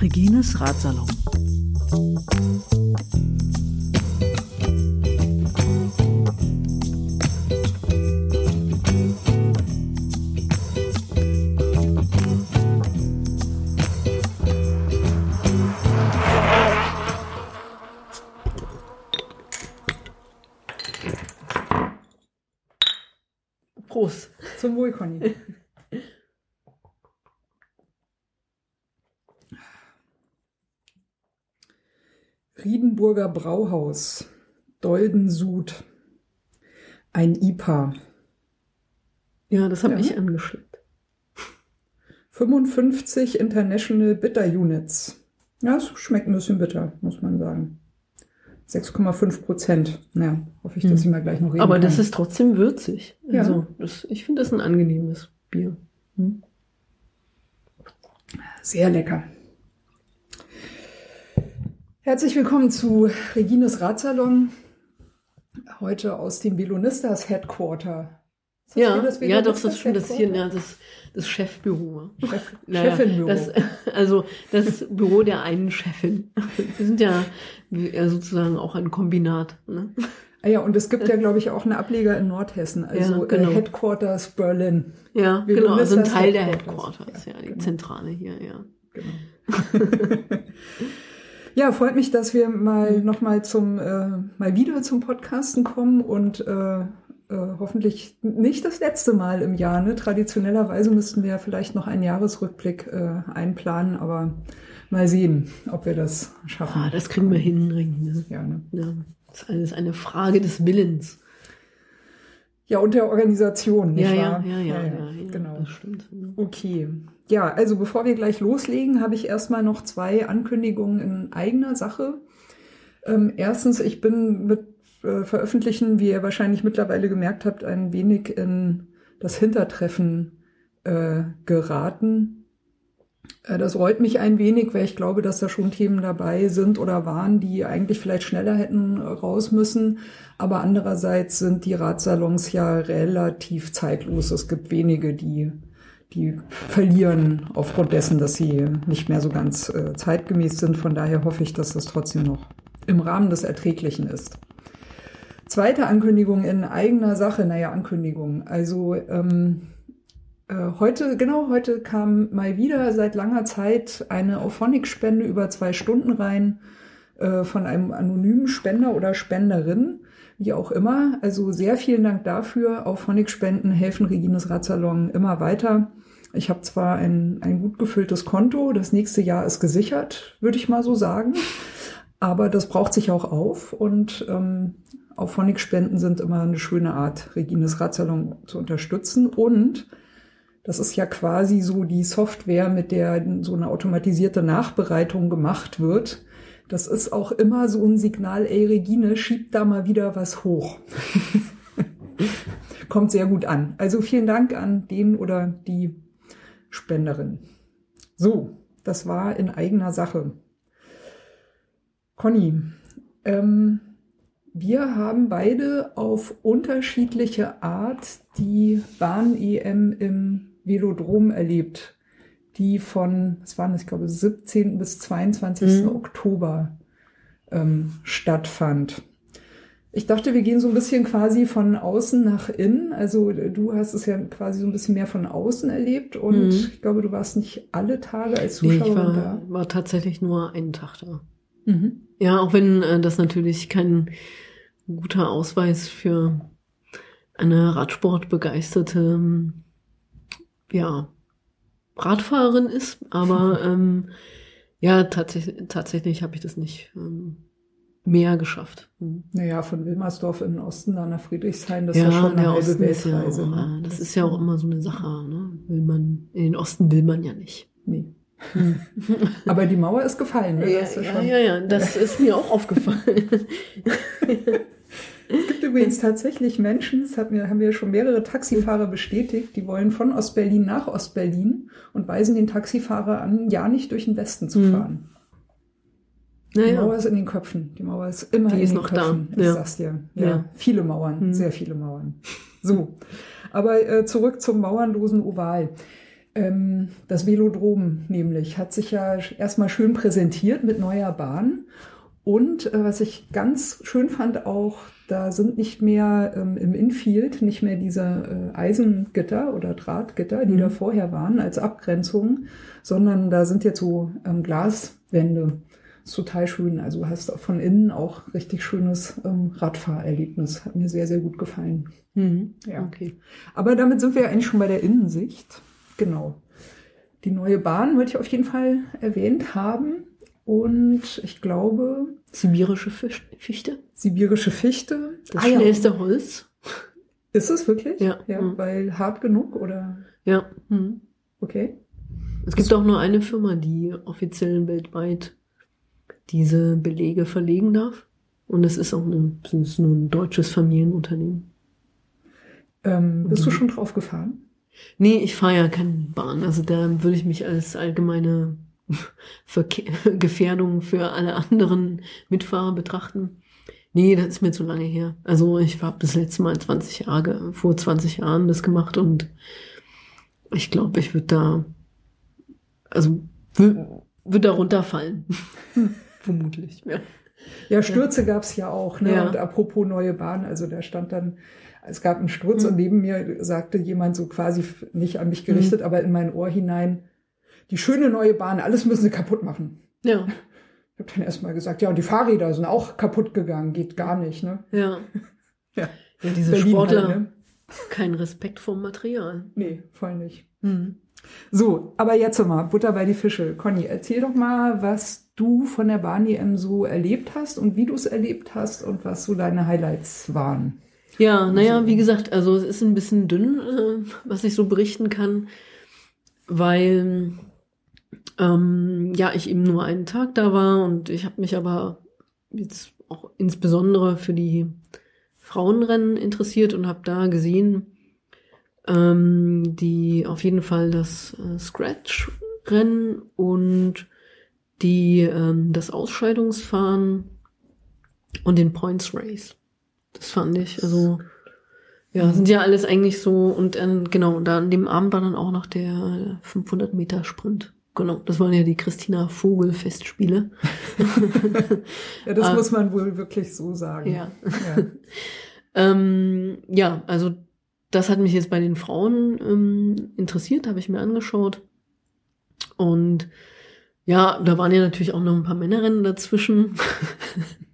Regines Ratsalon. Wohl, Conny. Riedenburger Brauhaus, Dolden-Sud, ein IPA. Ja, das habe Ja. ich angeschleppt. 55 International Bitter Units. Ja, es schmeckt ein bisschen bitter, muss man sagen. 6,5 Prozent. Ja, hoffe ich, dass ich mal gleich noch reden Aber kann. das ist trotzdem würzig. Ja. Also, das, ich finde das ein angenehmes Bier. Hm? Sehr lecker. Herzlich willkommen zu Regines Radsalon. Heute aus dem Velonistas Headquarter. Ist das Ja, das ja, doch, das stimmt. Das ist hier ja, das, das Chefbüro. Chef, Naja, Chefinbüro. Das, also das Büro der einen Chefin. Wir sind ja sozusagen auch ein Kombinat. Ne? ah ja, und es gibt ja, glaube ich, auch einen Ableger in Nordhessen, also Ja, genau. äh, Headquarters Berlin. Ja, Wir genau. Also ein das Teil der Headquarters. Headquarters, ja, Ja, die genau. Zentrale hier, ja. Genau. ja, freut mich, dass wir mal nochmal zum, äh, mal wieder zum Podcasten kommen und äh, äh, hoffentlich nicht das letzte Mal im Jahr. Ne? Traditionellerweise müssten wir ja vielleicht noch einen Jahresrückblick äh, einplanen, aber mal sehen, ob wir das schaffen. Ah, das kriegen wir hin, Regine. ja, ne? Ja, das ist alles eine Frage des Willens. ja, und der Organisation, nicht Ja, ja, wahr? ja, ja, ja, ja, genau. Das stimmt. Okay. Ja, also bevor wir gleich loslegen, habe ich erstmal noch zwei Ankündigungen in eigener Sache. Ähm, erstens, ich bin mit äh, Veröffentlichen, wie ihr wahrscheinlich mittlerweile gemerkt habt, ein wenig in das Hintertreffen äh, geraten. Äh, das reut mich ein wenig, weil ich glaube, dass da schon Themen dabei sind oder waren, die eigentlich vielleicht schneller hätten raus müssen. Aber andererseits sind die Ratsalons ja relativ zeitlos. Es gibt wenige, die die verlieren aufgrund dessen, dass sie nicht mehr so ganz äh, zeitgemäß sind. Von daher hoffe ich, dass das trotzdem noch im Rahmen des Erträglichen ist. Zweite Ankündigung in eigener Sache, naja, Ankündigung. Also ähm, äh, heute, genau heute kam mal wieder seit langer Zeit eine Auphonic-Spende über zwei Stunden rein äh, von einem anonymen Spender oder Spenderin, wie auch immer. Also sehr vielen Dank dafür. Auphonic-Spenden helfen Regines Radsalon immer weiter. Ich habe zwar ein, ein gut gefülltes Konto, das nächste Jahr ist gesichert, würde ich mal so sagen. Aber das braucht sich auch auf und ähm, Auphonic-Spenden sind immer eine schöne Art, Regines Radsalon zu unterstützen. Und das ist ja quasi so die Software, mit der so eine automatisierte Nachbereitung gemacht wird. Das ist auch immer so ein Signal, ey Regine, schieb da mal wieder was hoch. Kommt sehr gut an. Also vielen Dank an den oder die Spenderin. So, das war in eigener Sache. Conny, ähm, wir haben beide auf unterschiedliche Art die Bahn-EM im Velodrom erlebt, die von, was waren das, ich glaube, 17. bis 22. Mhm. Oktober ähm, stattfand. Ich dachte, wir gehen so ein bisschen quasi von außen nach innen. Also du hast es ja quasi so ein bisschen mehr von außen erlebt und Mhm. ich glaube, du warst nicht alle Tage als Nee, Zuschauer ich war, da. war tatsächlich nur einen Tag da. Mhm. Ja, auch wenn äh, das natürlich kein guter Ausweis für eine Radsportbegeisterte ähm, ja, Radfahrerin ist, aber ähm, ja, tatsächlich, tatsächlich habe ich das nicht ähm, mehr geschafft. Hm. Naja, von Wilmersdorf in den Osten da nach Friedrichshain, das ist ja ja, schon eine der halbe ist ja, Weltreise. auch, ne? das ist ja auch immer so eine Sache. Ne? Will man in den Osten will man ja nicht. Nee. Aber die Mauer ist gefallen. Ne? Ja, ja, schon- ja, ja, das ist mir auch aufgefallen. Es gibt übrigens tatsächlich Menschen, das hat mir, haben mir schon mehrere Taxifahrer bestätigt, die wollen von Ostberlin nach Ostberlin und weisen den Taxifahrer an, ja nicht durch den Westen zu Mhm. fahren. Die Naja. Mauer ist in den Köpfen. Die Mauer ist immer Die in ist den noch da, Köpfen. Ich ja. sag's dir. Ja, Ja. viele Mauern, Hm. sehr viele Mauern. So. Aber äh, zurück zum mauernlosen Oval. Ähm, das Velodrom nämlich hat sich ja erstmal schön präsentiert mit neuer Bahn. Und äh, was ich ganz schön fand auch, da sind nicht mehr ähm, im Infield nicht mehr diese äh, Eisengitter oder Drahtgitter, die Mhm. da vorher waren als Abgrenzung, sondern da sind jetzt so ähm, Glaswände. Ist total schön. Also hast von innen auch richtig schönes ähm, Radfahrerlebnis. Hat mir sehr, sehr gut gefallen. Mhm. Ja. Okay. Aber damit sind wir eigentlich schon bei der Innensicht. Genau. Die neue Bahn wollte ich auf jeden Fall erwähnt haben. Und ich glaube, Sibirische Fichte. sibirische Fichte. Das Ah, ja. schnellste Holz. Ist es wirklich? Ja. ja Mhm. Weil hart genug oder? Ja. Mhm. Okay. Es gibt auch nur eine Firma, die offiziell weltweit diese Belege verlegen darf. Und es ist auch eine, es ist nur ein deutsches Familienunternehmen. Ähm, bist du Mhm. schon drauf gefahren? Nee, ich fahre ja keine Bahn. Also da würde ich mich als allgemeine Verkehr Gefährdung für alle anderen Mitfahrer betrachten. Nee, das ist mir zu lange her. Also ich habe das letzte Mal 20 Jahre, vor 20 Jahren das gemacht und ich glaube, ich würde da, also würde würd da runterfallen. Vermutlich, ja. Ja, Stürze gab's ja auch. Ne? Ja. Und apropos neue Bahn, also da stand dann, es gab einen Sturz Mhm. und neben mir sagte jemand so quasi nicht an mich gerichtet, aber in mein Ohr hinein, die schöne neue Bahn, alles müssen sie kaputt machen. Ja, Ich habe dann erstmal gesagt, ja, und die Fahrräder sind auch kaputt gegangen, geht gar nicht, ne? ja. Ja. Ja, diese Berlin Sportler, halt, ne? kein Respekt vom Material. Nee, voll nicht. Mhm. So, aber jetzt mal, Butter bei die Fische. Conny, erzähl doch mal, was du von der Bahn EM so erlebt hast und wie du es erlebt hast und was so deine Highlights waren. Ja, naja, wie gesagt, also es ist ein bisschen dünn, äh, was ich so berichten kann, weil ähm, ja ich eben nur einen Tag da war und ich habe mich aber jetzt auch insbesondere für die Frauenrennen interessiert und habe da gesehen, ähm, die auf jeden Fall das äh, Scratch-Rennen und die ähm, das Ausscheidungsfahren und den Points Race. Das fand ich, also ja, sind ja alles eigentlich so und ähm, genau, und da an dem Abend war dann auch noch der 500 Meter Sprint. Genau, das waren ja die Christina Vogel Festspiele. Ja, das Ah. muss man wohl wirklich so sagen. Ja. ja. Ähm, ja, also das hat mich jetzt bei den Frauen ähm, interessiert, habe ich mir angeschaut. Und ja, da waren ja natürlich auch noch ein paar Männerrennen dazwischen.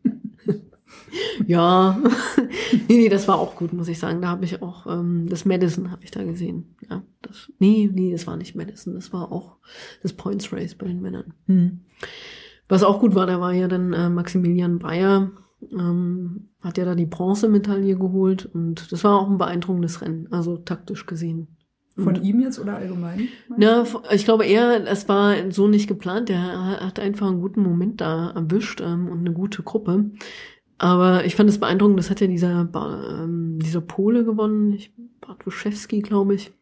ja, nee, nee, das war auch gut, muss ich sagen. Da habe ich auch ähm, das Madison habe ich da gesehen. Ja, das, nee, nee, das war nicht Madison, das war auch das Points Race bei den Männern. Hm. Was auch gut war, da war ja dann äh, Maximilian Bayer, ähm, hat ja da die Bronzemedaille geholt und das war auch ein beeindruckendes Rennen, also taktisch gesehen. Von Und- ihm jetzt oder allgemein? na, ich glaube eher, es war so nicht geplant. Der hat einfach einen guten Moment da erwischt ähm, und eine gute Gruppe. Aber ich fand es beeindruckend, das hat ja dieser, ähm, dieser Pole gewonnen, ich, Bartoszewski, glaube ich.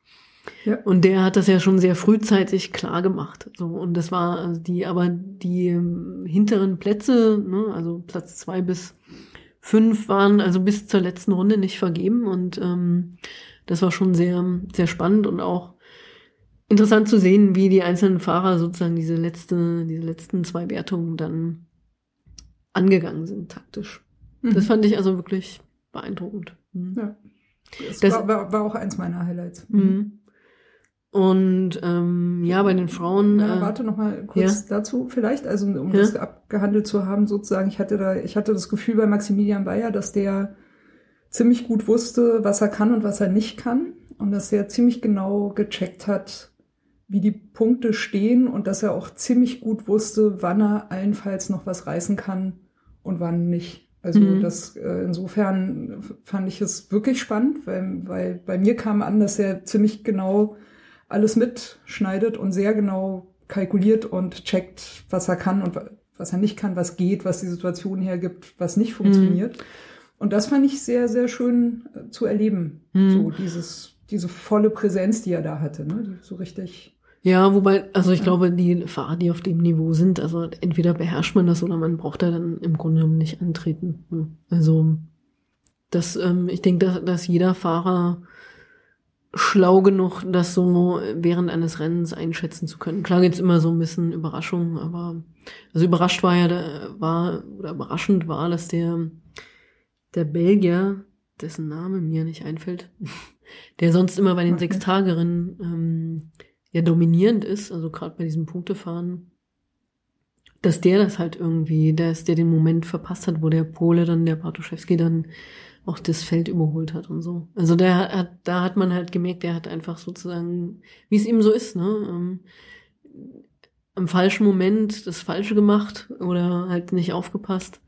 Ja. Und der hat das ja schon sehr frühzeitig klar gemacht. So, und das war also die, aber die ähm, hinteren Plätze, ne, also Platz zwei bis fünf waren also bis zur letzten Runde nicht vergeben. Und ähm, das war schon sehr, sehr spannend und auch interessant zu sehen, wie die einzelnen Fahrer sozusagen diese letzte, diese letzten zwei Wertungen dann angegangen sind, taktisch. Das fand ich also wirklich beeindruckend. Mhm. Ja. Das, Das- war, war, war auch eins meiner Highlights. Mhm. Und ähm, ja, bei den Frauen. Na, äh, warte noch mal kurz dazu vielleicht, also um Ja. das abgehandelt zu haben sozusagen. Ich hatte da, ich hatte das Gefühl bei Maximilian Bayer, dass der ziemlich gut wusste, was er kann und was er nicht kann und dass er ziemlich genau gecheckt hat, wie die Punkte stehen und dass er auch ziemlich gut wusste, wann er allenfalls noch was reißen kann und wann nicht. Also Mhm. das äh, insofern fand ich es wirklich spannend, weil, weil bei mir kam an, dass er ziemlich genau alles mitschneidet und sehr genau kalkuliert und checkt, was er kann und wa- was er nicht kann, was geht, was die Situation hergibt, was nicht funktioniert. Und das fand ich sehr, sehr schön äh, zu erleben. Mhm. So dieses, diese volle Präsenz, die er da hatte, ne? so richtig. Ja, wobei, also ich glaube, die Fahrer, die auf dem Niveau sind, also entweder beherrscht man das oder man braucht da dann im Grunde genommen nicht antreten. Also das, ähm, ich denke, dass, dass jeder Fahrer schlau genug, das so während eines Rennens einschätzen zu können. Klar gibt's immer so ein bisschen Überraschungen, aber also überrascht war ja, war oder überraschend war, dass der der Belgier, dessen Name mir nicht einfällt, der sonst immer bei den okay. Sechstagerinnen ähm, ja dominierend ist, also gerade bei diesem Punktefahren, dass der das halt irgendwie, dass der den Moment verpasst hat, wo der Pole dann, der Bartoszewski dann auch das Feld überholt hat und so. Also der hat, da hat man halt gemerkt, der hat einfach sozusagen, wie es ihm so ist, ne, ähm, im falschen Moment das Falsche gemacht oder halt nicht aufgepasst.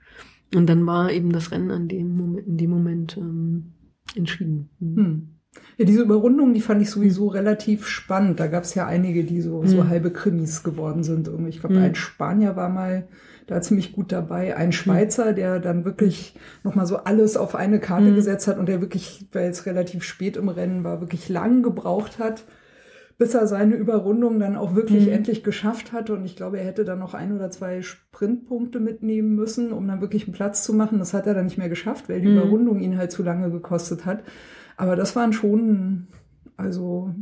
Und dann war eben das Rennen an dem Moment, in dem Moment ähm, entschieden. Mhm. Hm. Ja, diese Überrundung, die fand ich sowieso relativ spannend. Da gab es ja einige, die so, mhm. so hm. halbe Krimis geworden sind. Ich glaube, mhm. ein Spanier war mal da ziemlich gut dabei. Ein hm. Schweizer, der dann wirklich nochmal so alles auf eine Karte mhm. gesetzt hat und der wirklich, weil es relativ spät im Rennen war, wirklich lang gebraucht hat, bis er seine Überrundung dann auch wirklich mhm. endlich geschafft hatte. Und ich glaube, er hätte dann noch ein oder zwei Sprintpunkte mitnehmen müssen, um dann wirklich einen Platz zu machen. Das hat er dann nicht mehr geschafft, weil die. Überrundung ihn halt zu lange gekostet hat. Aber das waren schon, also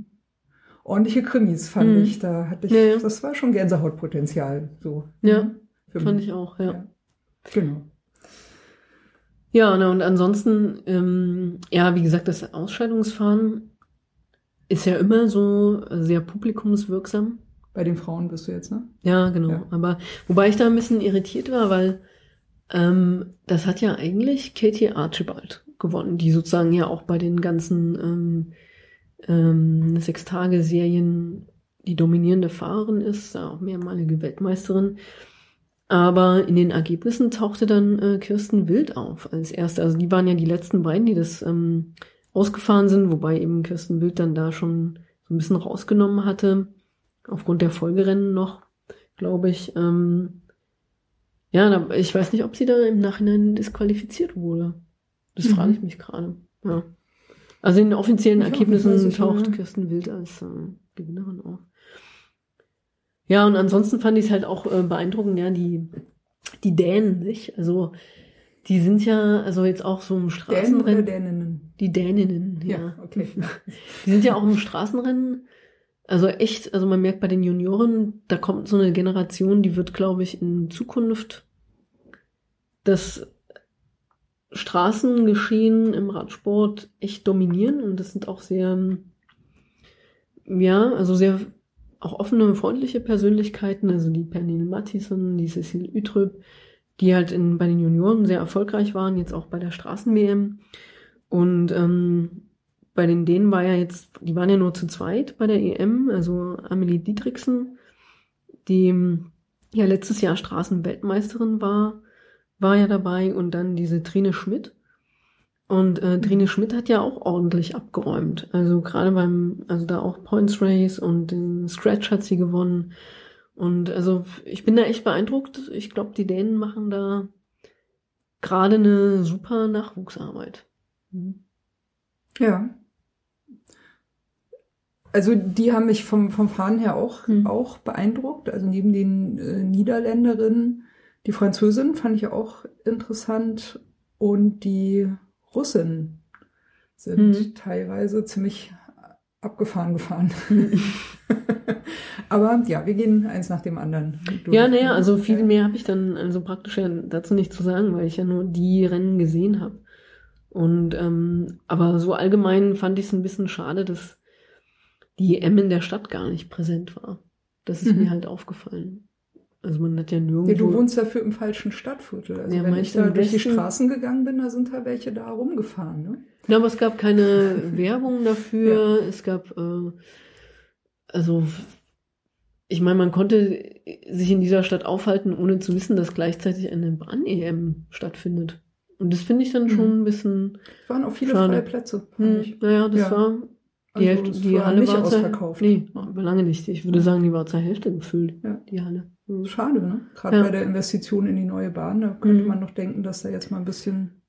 ordentliche Krimis, fand mhm. ich. Da hatte ich, ja, ja. das war schon Gänsehautpotenzial. So. Ja, fand ich auch, ja. ja. Genau. Ja, na, und ansonsten, ähm, ja, wie gesagt, das Ausscheidungsfahren ist ja immer so sehr publikumswirksam. Bei den Frauen bist du jetzt, ne? Ja, genau. Ja. Aber wobei ich da ein bisschen irritiert war, weil ähm, das hat ja eigentlich Katie Archibald gewonnen, die sozusagen ja auch bei den ganzen ähm, ähm, Sechs-Tage-Serien die dominierende Fahrerin ist, auch mehrmalige Weltmeisterin. Aber in den Ergebnissen tauchte dann äh, Kirsten Wild auf als erste. Also die waren ja die letzten beiden, die das ähm, ausgefahren sind, wobei eben Kirsten Wild dann da schon so ein bisschen rausgenommen hatte, aufgrund der Folgerennen noch, glaube ich. Ähm, ja, ich weiß nicht, ob sie da im Nachhinein disqualifiziert wurde. Das mhm. frage ich mich gerade. Ja. Also in den offiziellen ich Ergebnissen taucht. Kirsten Wild als äh, Gewinnerin auf. Ja, und ansonsten fand ich es halt auch äh, beeindruckend, ja, die, die Dänen nicht. Also die sind ja, also jetzt auch so im Straßenrennen. Dänen Däninnen? Die Däninnen, ja. ja okay. die sind ja auch im Straßenrennen. Also echt, also man merkt bei den Junioren, da kommt so eine Generation, die wird, glaube ich, in Zukunft das Straßengeschehen im Radsport echt dominieren und das sind auch sehr, ja, also sehr auch offene, freundliche Persönlichkeiten, also die Pernille Mattison, die Cecile Utrüb, die halt in, bei den Junioren sehr erfolgreich waren, jetzt auch bei der Straßen-WM. Und ähm, bei den Dänen war ja jetzt, die waren ja nur zu zweit bei der EM, also Amelie Dietrichsen, die ja letztes Jahr Straßenweltmeisterin war, war ja dabei und dann diese Trine Schmidt. Und äh, Trine Schmidt hat ja auch ordentlich abgeräumt. Also gerade beim, also da auch Points Race und den Scratch hat sie gewonnen. Und also ich bin da echt beeindruckt. Ich glaube, die Dänen machen da gerade eine super Nachwuchsarbeit. Mhm. Ja. Also die haben mich vom, vom Fahren her auch, mhm. auch beeindruckt. Also neben den äh, Niederländerinnen, die Französin fand ich auch interessant und die Russen sind mhm. teilweise ziemlich abgefahren gefahren. Aber ja, wir gehen eins nach dem anderen. Durch. Ja, naja, also viel mehr habe ich dann also praktisch ja dazu nicht zu sagen, weil ich ja nur die Rennen gesehen habe. Und ähm, aber so allgemein fand ich es ein bisschen schade, dass die EM in der Stadt gar nicht präsent war. Das ist mhm. mir halt aufgefallen. Also man hat ja nirgendwo. Ja, du wohnst dafür im falschen Stadtviertel. Also ja, wenn ich da durch die Straßen gegangen bin, da sind da welche da rumgefahren. Ne? Ja, aber es gab keine Werbung dafür. Ja. Es gab äh, also ich meine, man konnte sich in dieser Stadt aufhalten, ohne zu wissen, dass gleichzeitig eine Bahn-EM stattfindet. Und das finde ich dann schon mhm. ein bisschen. Es waren auch viele schade. freie Plätze. Hm, naja, das ja. war. Die, also, Hälfte, die war Halle war ausverkauft. Nee, aber lange nicht. Ich würde sagen, die war zur Hälfte gefüllt, ja. die Halle. Mhm. Schade, ne? Gerade ja. bei der Investition in die neue Bahn, da könnte mhm. man noch denken, dass da jetzt mal ein bisschen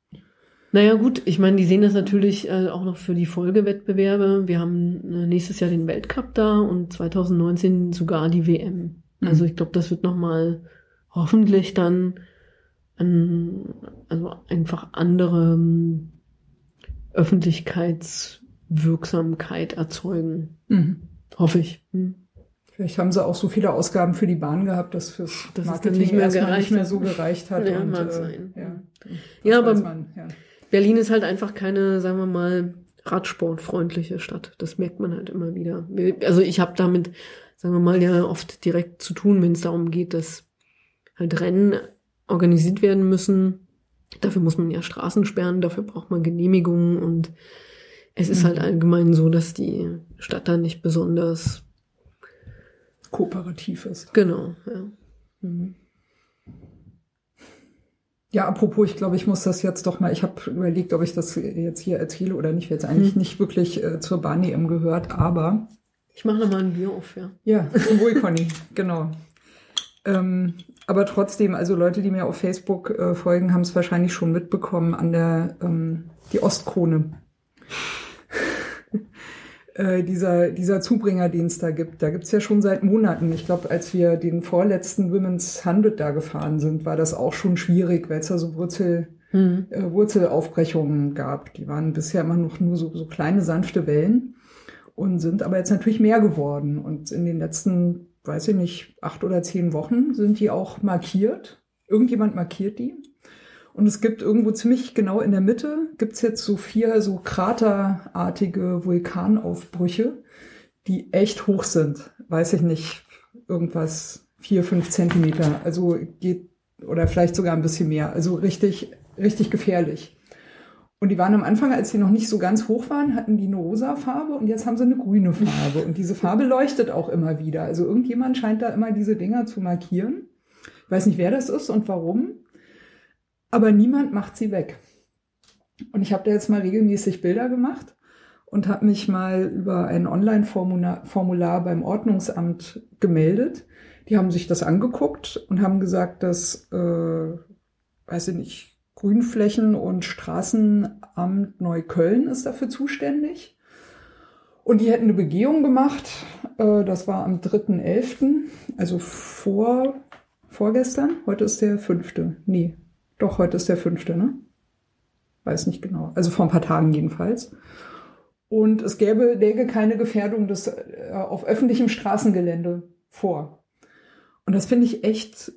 Naja gut, ich meine, die sehen das natürlich äh, auch noch für die Folgewettbewerbe. Wir haben äh, nächstes Jahr den Weltcup da und 2019 sogar die WM. Mhm. Also ich glaube, das wird nochmal hoffentlich dann an, also einfach andere ähm, Öffentlichkeitswirksamkeit erzeugen. Mhm. Hoffe ich. Hm. Vielleicht haben sie auch so viele Ausgaben für die Bahn gehabt, dass fürs dann Marketing nicht mehr erstmal nicht mehr so gereicht hat. Ja, und, mag äh, sein. Ja, Ja, das aber- man, ja. Berlin ist halt einfach keine, sagen wir mal, radsportfreundliche Stadt. Das merkt man halt immer wieder. Also ich habe damit, sagen wir mal, ja oft direkt zu tun, wenn es darum geht, dass halt Rennen organisiert werden müssen. Dafür muss man ja Straßen sperren, dafür braucht man Genehmigungen und es ist Mhm. halt allgemein so, dass die Stadt da nicht besonders kooperativ ist. genau. Ja. Mhm. Ja, apropos, ich glaube, ich muss das jetzt doch mal, ich habe überlegt, ob ich das jetzt hier erzähle oder nicht, weil es eigentlich Hm. nicht wirklich äh, zur Bahn-EM gehört, aber Ich mache nochmal ein Bier auf, ja. ja, zum Wohl, Conny, genau. Ähm, aber trotzdem, also Leute, die mir auf Facebook äh, folgen, haben es wahrscheinlich schon mitbekommen an der ähm, die Ostkrone. Äh, dieser, dieser Zubringer, den es da gibt. Da gibt's ja schon seit Monaten. Ich glaube, als wir den vorletzten Women's 100 da gefahren sind, war das auch schon schwierig, weil es da so Wurzel, Hm. äh, Wurzelaufbrechungen gab. Die waren bisher immer noch nur so, so kleine, sanfte Wellen und sind aber jetzt natürlich mehr geworden. Und in den letzten, weiß ich nicht, acht oder zehn Wochen sind die auch markiert. Irgendjemand markiert die. Und es gibt irgendwo ziemlich genau in der Mitte, gibt's jetzt so vier so kraterartige Vulkanaufbrüche, die echt hoch sind. Weiß ich nicht, irgendwas vier, fünf Zentimeter. Also geht, oder vielleicht sogar ein bisschen mehr. Also richtig, richtig gefährlich. Und die waren am Anfang, als sie noch nicht so ganz hoch waren, hatten die eine rosa Farbe und jetzt haben sie eine grüne Farbe. Und diese Farbe leuchtet auch immer wieder. Also irgendjemand scheint da immer diese Dinger zu markieren. Ich weiß nicht, wer das ist und warum. Aber niemand macht sie weg. Und ich habe da jetzt mal regelmäßig Bilder gemacht und habe mich mal über ein Online-Formular Formular beim Ordnungsamt gemeldet. Die haben sich das angeguckt und haben gesagt, dass, äh, weiß ich nicht, Grünflächen und Straßenamt Neukölln ist dafür zuständig. Und die hätten eine Begehung gemacht. Äh, das war am 3.11., also vor, vorgestern. Heute ist der fünfte. Nee, doch, heute ist der fünfte, ne? Weiß nicht genau. Also vor ein paar Tagen jedenfalls. Und es gäbe, läge keine Gefährdung des, äh, auf öffentlichem Straßengelände vor. Und das finde ich echt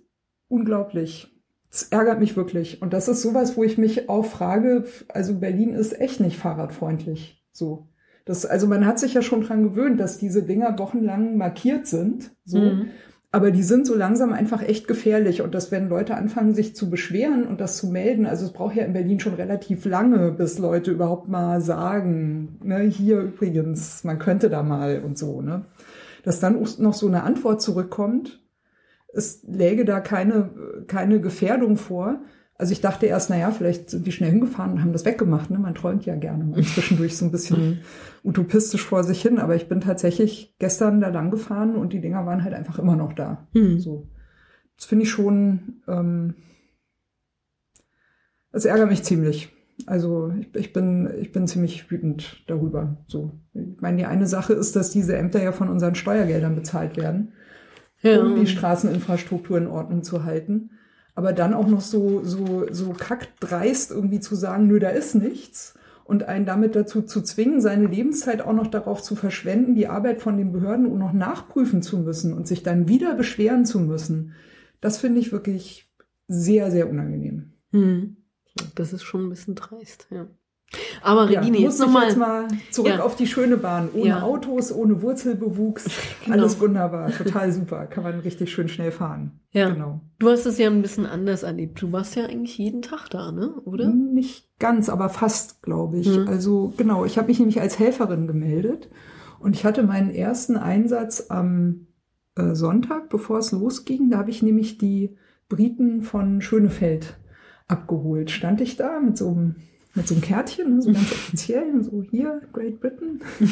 unglaublich. Das ärgert mich wirklich. Und das ist sowas, wo ich mich auch frage, also Berlin ist echt nicht fahrradfreundlich. So. Das, also man hat sich ja schon dran gewöhnt, dass diese Dinger wochenlang markiert sind. So. Mhm. Aber die sind so langsam einfach echt gefährlich. Und dass wenn Leute anfangen, sich zu beschweren und das zu melden, also es braucht ja in Berlin schon relativ lange, bis Leute überhaupt mal sagen, ne, hier übrigens, man könnte da mal und so, ne. Dass dann noch so eine Antwort zurückkommt, es läge da keine, keine Gefährdung vor. Also ich dachte erst, naja, vielleicht sind die schnell hingefahren und haben das weggemacht. Ne? Man träumt ja gerne mal zwischendurch so ein bisschen utopistisch vor sich hin. Aber ich bin tatsächlich gestern da lang gefahren und die Dinger waren halt einfach immer noch da. Hm. So. Das finde ich schon, ähm, das ärgert mich ziemlich. Also ich, ich, bin, ich bin ziemlich wütend darüber. So. Ich meine, die eine Sache ist, dass diese Ämter ja von unseren Steuergeldern bezahlt werden Ja. um die Straßeninfrastruktur in Ordnung zu halten. Aber dann auch noch so, so, so kackdreist irgendwie zu sagen, nö, da ist nichts. Und einen damit dazu zu zwingen, seine Lebenszeit auch noch darauf zu verschwenden, die Arbeit von den Behörden noch nachprüfen zu müssen und sich dann wieder beschweren zu müssen. Das finde ich wirklich sehr, sehr unangenehm. Hm. Das ist schon ein bisschen dreist, ja. Aber Ja, Regine, jetzt muss ich nochmal. jetzt mal zurück Ja. auf die schöne Bahn. Ohne Ja. Autos, ohne Wurzelbewuchs. Genau. Alles wunderbar. Total super. Kann man richtig schön schnell fahren. Ja. Genau. Du hast es ja ein bisschen anders erlebt. Du warst ja eigentlich jeden Tag da, ne? Oder? Nicht ganz, aber fast, glaube ich. Mhm. Also genau, ich habe mich nämlich als Helferin gemeldet und ich hatte meinen ersten Einsatz am äh, Sonntag, bevor es losging. Da habe ich nämlich die Briten von Schönefeld abgeholt. Stand ich da mit so einem mit so einem Kärtchen, ne, so ganz offiziell, so hier, Great Britain.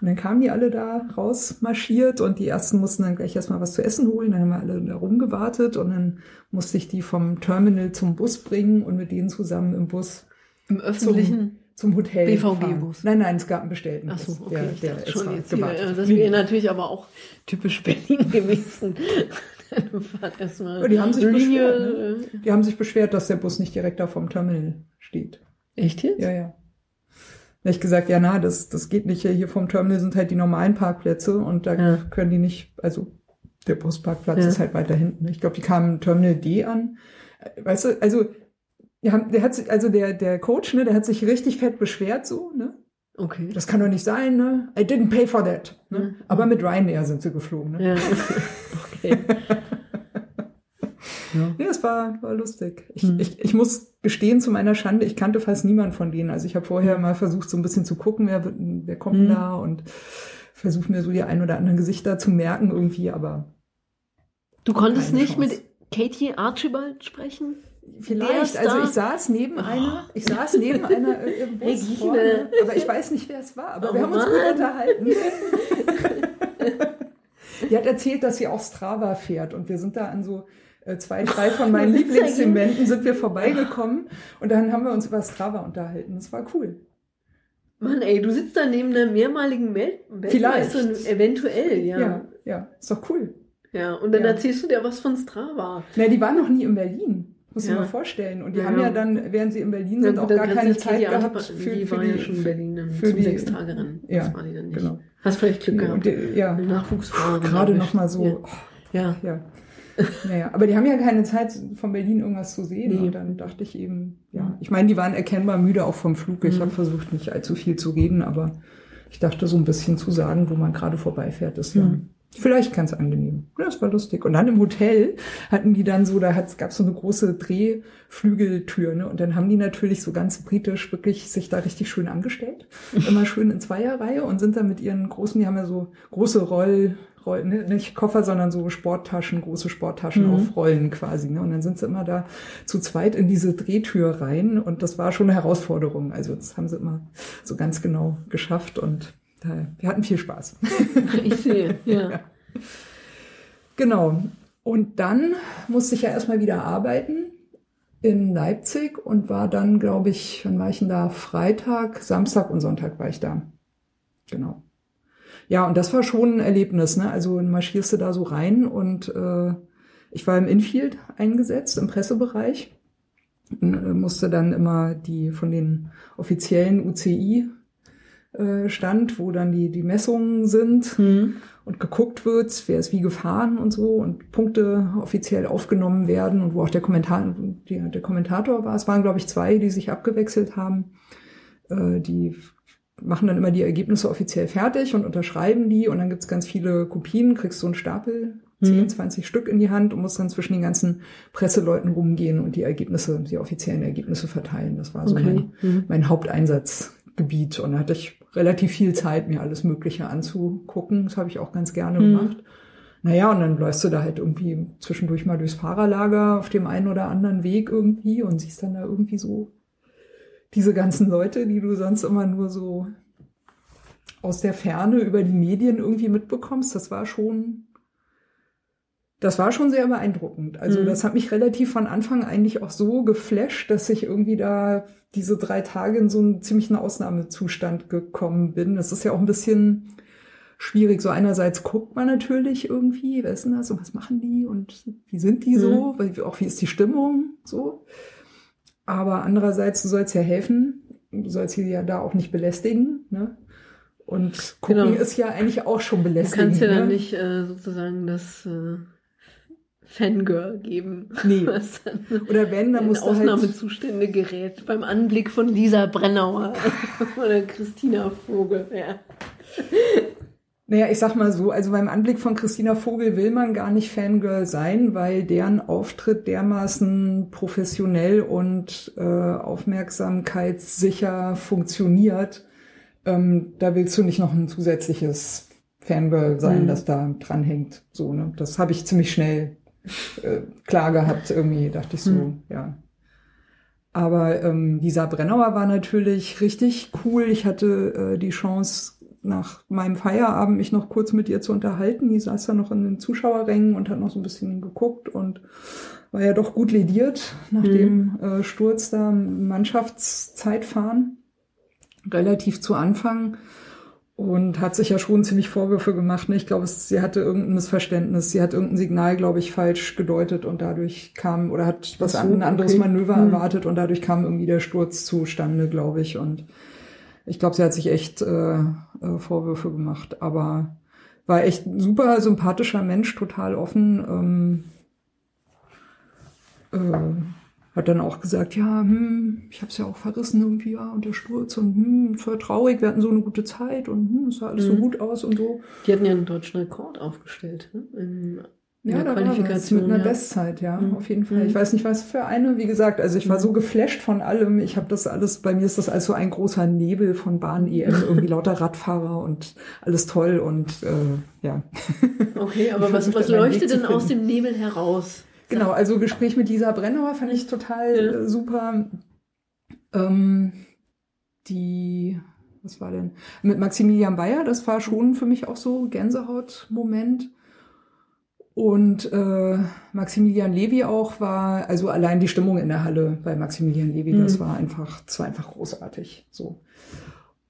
Und dann kamen die alle da rausmarschiert und die ersten mussten dann gleich erstmal was zu essen holen. Dann haben wir alle da rumgewartet und dann musste ich die vom Terminal zum Bus bringen und mit denen zusammen im Bus Im öffentlichen zum Hotel. BVG-Bus. Nein, nein, es gab einen bestellten Ach so, Bus, okay, der, ich der dachte schon jetzt hier, äh, das wäre natürlich aber auch typisch Berlin gewesen. Du fahrt erstmal Ja, die haben sich beschwert, Die haben sich beschwert, dass der Bus nicht direkt da vom Terminal steht. äh, Echt jetzt? Ja, ja. Da ich gesagt, ja, na, das, das geht nicht. Hier vom Terminal sind halt die normalen Parkplätze und da Ja. können die nicht, also der Busparkplatz Ja. ist halt weiter hinten. Ich glaube, die kamen Terminal D an. Äh, Weißt du, also, haben, der hat sich, also der, der Coach, ne, der hat sich richtig fett beschwert, so, ne? Okay. Das kann doch nicht sein, ne? I didn't pay for that. Ne? Mhm. Aber mit Ryanair sind sie geflogen, ne? Ja. okay. ja. Ja, es war, war lustig. Ich, Hm. ich, ich muss gestehen, zu meiner Schande, ich kannte fast niemand von denen. Also ich habe vorher mal versucht, so ein bisschen zu gucken, wer, wer kommt Hm. da und versucht mir so die ein oder anderen Gesichter zu merken irgendwie, aber Du konntest nicht Chance. mit Katie Archibald sprechen? vielleicht, also ich saß neben einer, ich saß neben einer äh, im Bus Regine. vorne, aber ich weiß nicht, wer es war, aber Oh wir haben uns gut unterhalten. Die hat erzählt, dass sie auch Strava fährt und wir sind da an so äh, zwei, drei von meinen Lieblingszementen sind wir vorbeigekommen und dann haben wir uns über Strava unterhalten. Das war cool. Mann, ey, du sitzt da neben einer mehrmaligen Welt Vielleicht. Weltmeisterin, eventuell, ja. Ja, ja. ja, ist doch cool. und dann Ja. erzählst du dir was von Strava. Na, die waren noch nie in Berlin. Muss ich Ja. mal vorstellen. Und die Ja, haben ja ja. dann, während sie in Berlin sind, auch dann gar keine du Zeit gehabt für, die für die, ja schon in Berlin dann für zum die- Sechstagerennen. Ja, das war die dann nicht. genau. Hast vielleicht Glück gehabt. die, ja, Nachwuchsfrau. gerade erwischt. noch mal so, Ja. oh, ja. ja. Naja, aber die haben ja keine Zeit, von Berlin irgendwas zu sehen. Nee. Und dann dachte ich eben, ja, ich meine, die waren erkennbar müde auch vom Flug. Ich Mhm. habe versucht, nicht allzu viel zu reden, aber ich dachte, so ein bisschen zu sagen, wo man gerade vorbeifährt, ist ja Mhm. Vielleicht ganz angenehm. Das war lustig. Und dann im Hotel hatten die dann so, da gab es so eine große Drehflügeltür, ne? Und dann haben die natürlich so ganz britisch wirklich sich da richtig schön angestellt. Immer schön in Zweierreihe und sind dann mit ihren großen, die haben ja so große Roll, Roll ne, nicht Koffer, sondern so Sporttaschen, große Sporttaschen Mhm. auf Rollen quasi. Ne? Und dann sind sie immer da zu zweit in diese Drehtür rein und das war schon eine Herausforderung. Also das haben sie immer so ganz genau geschafft und wir hatten viel Spaß. Ich sehe, ja. Genau. Und dann musste ich ja erstmal wieder arbeiten in Leipzig und war dann, glaube ich, wann war ich denn da? Freitag, Samstag und Sonntag war ich da. Genau. Ja, und das war schon ein Erlebnis, ne? Also marschierst du da so rein und äh, ich war im Infield eingesetzt, im Pressebereich. Und, äh, musste dann immer die von den offiziellen UCI äh, stand, wo dann die, die Messungen sind Hm. und geguckt wird, wer ist wie gefahren und so und Punkte offiziell aufgenommen werden und wo auch der Kommentar, die, der Kommentator war. Es waren, glaube ich, zwei, die sich abgewechselt haben. Äh, die machen dann immer die Ergebnisse offiziell fertig und unterschreiben die und dann gibt's ganz viele Kopien, kriegst so einen Stapel, 10, Mhm. 20 Stück in die Hand und musst dann zwischen den ganzen Presseleuten rumgehen und die Ergebnisse, die offiziellen Ergebnisse verteilen. Das war so mein, Okay. Mhm. mein Haupteinsatzgebiet. Und da hatte ich relativ viel Zeit, mir alles Mögliche anzugucken. Das habe ich auch ganz gerne Mhm. gemacht. Naja, und dann läufst du da halt irgendwie zwischendurch mal durchs Fahrerlager auf dem einen oder anderen Weg irgendwie und siehst dann da irgendwie so diese ganzen Leute, die du sonst immer nur so aus der Ferne über die Medien irgendwie mitbekommst. Das war schon, das war schon sehr beeindruckend. Also Mhm. das hat mich relativ von Anfang eigentlich auch so geflasht, dass ich irgendwie da diese drei Tage in so einen ziemlichen Ausnahmezustand gekommen bin. Das ist ja auch ein bisschen schwierig. So einerseits guckt man natürlich irgendwie, wer ist denn das und was machen die und wie sind die so, weil auch wie ist die Stimmung so. Aber andererseits, du sollst ja helfen, du sollst sie ja da auch nicht belästigen, ne? Und gucken Genau. ist ja eigentlich auch schon Du belästigend. kannst ja dann ne? nicht äh, sozusagen das äh, Fangirl geben. Nee. Oder wenn, dann du halt, Ausnahmezustände gerät beim Anblick von Lisa Brennauer oder Christina Vogel. Ja. naja, ich sag mal so, also beim Anblick von Christina Vogel will man gar nicht Fangirl sein, weil deren Auftritt dermaßen professionell und äh, aufmerksamkeitssicher funktioniert. Ähm, da willst du nicht noch ein zusätzliches Fangirl sein, Mhm. das da dranhängt. So, ne? Das habe ich ziemlich schnell äh, klar gehabt, irgendwie, dachte ich so, Mhm. ja. Aber ähm, Lisa Brennauer war natürlich richtig cool. Ich hatte äh, die Chance, nach meinem Feierabend mich noch kurz mit ihr zu unterhalten. Die saß da noch in den Zuschauerrängen und hat noch so ein bisschen geguckt und war ja doch gut lediert nach Mhm. dem äh, Sturz da Mannschaftszeitfahren. Relativ zu Anfang. Und hat sich ja schon ziemlich Vorwürfe gemacht. Ne? Ich glaube, es- sie hatte irgendein Missverständnis. Sie hat irgendein Signal, glaube ich, falsch gedeutet und dadurch kam oder hat was so, ein anderes okay. Manöver Hm. erwartet und dadurch kam irgendwie der Sturz zustande, glaube ich. Und ich glaube, sie hat sich echt äh, äh, Vorwürfe gemacht. Aber war echt ein super sympathischer Mensch, total offen. Ähm, äh, hat dann auch gesagt, ja, hm, ich habe es ja auch verrissen irgendwie, ja, und der Sturz und hm, war traurig, wir hatten so eine gute Zeit und hm, es sah alles so Mhm. gut aus und so. Die hatten ja einen deutschen Rekord aufgestellt. Ne? In, in Ja, der da war Qualifikation. mit einer ja. Bestzeit, ja, Mhm. auf jeden Fall. Mhm. Ich weiß nicht, was für eine, wie gesagt, also ich war Mhm. so geflasht von allem. Ich habe das alles, bei mir ist das alles so ein großer Nebel von Bahn-EM, irgendwie lauter Radfahrer und alles toll und äh, ja. Okay, aber was, was leuchtet denn aus dem Nebel heraus? Genau, also Gespräch mit Lisa Brennauer fand ich total Ja. äh, super. Ähm, die, was war denn? Mit Maximilian Bayer, das war schon für mich auch so Gänsehaut-Moment. Und äh, Maximilian Levy auch war, also allein die Stimmung in der Halle bei Maximilian Levy, das Mhm. war einfach, das war einfach großartig. So.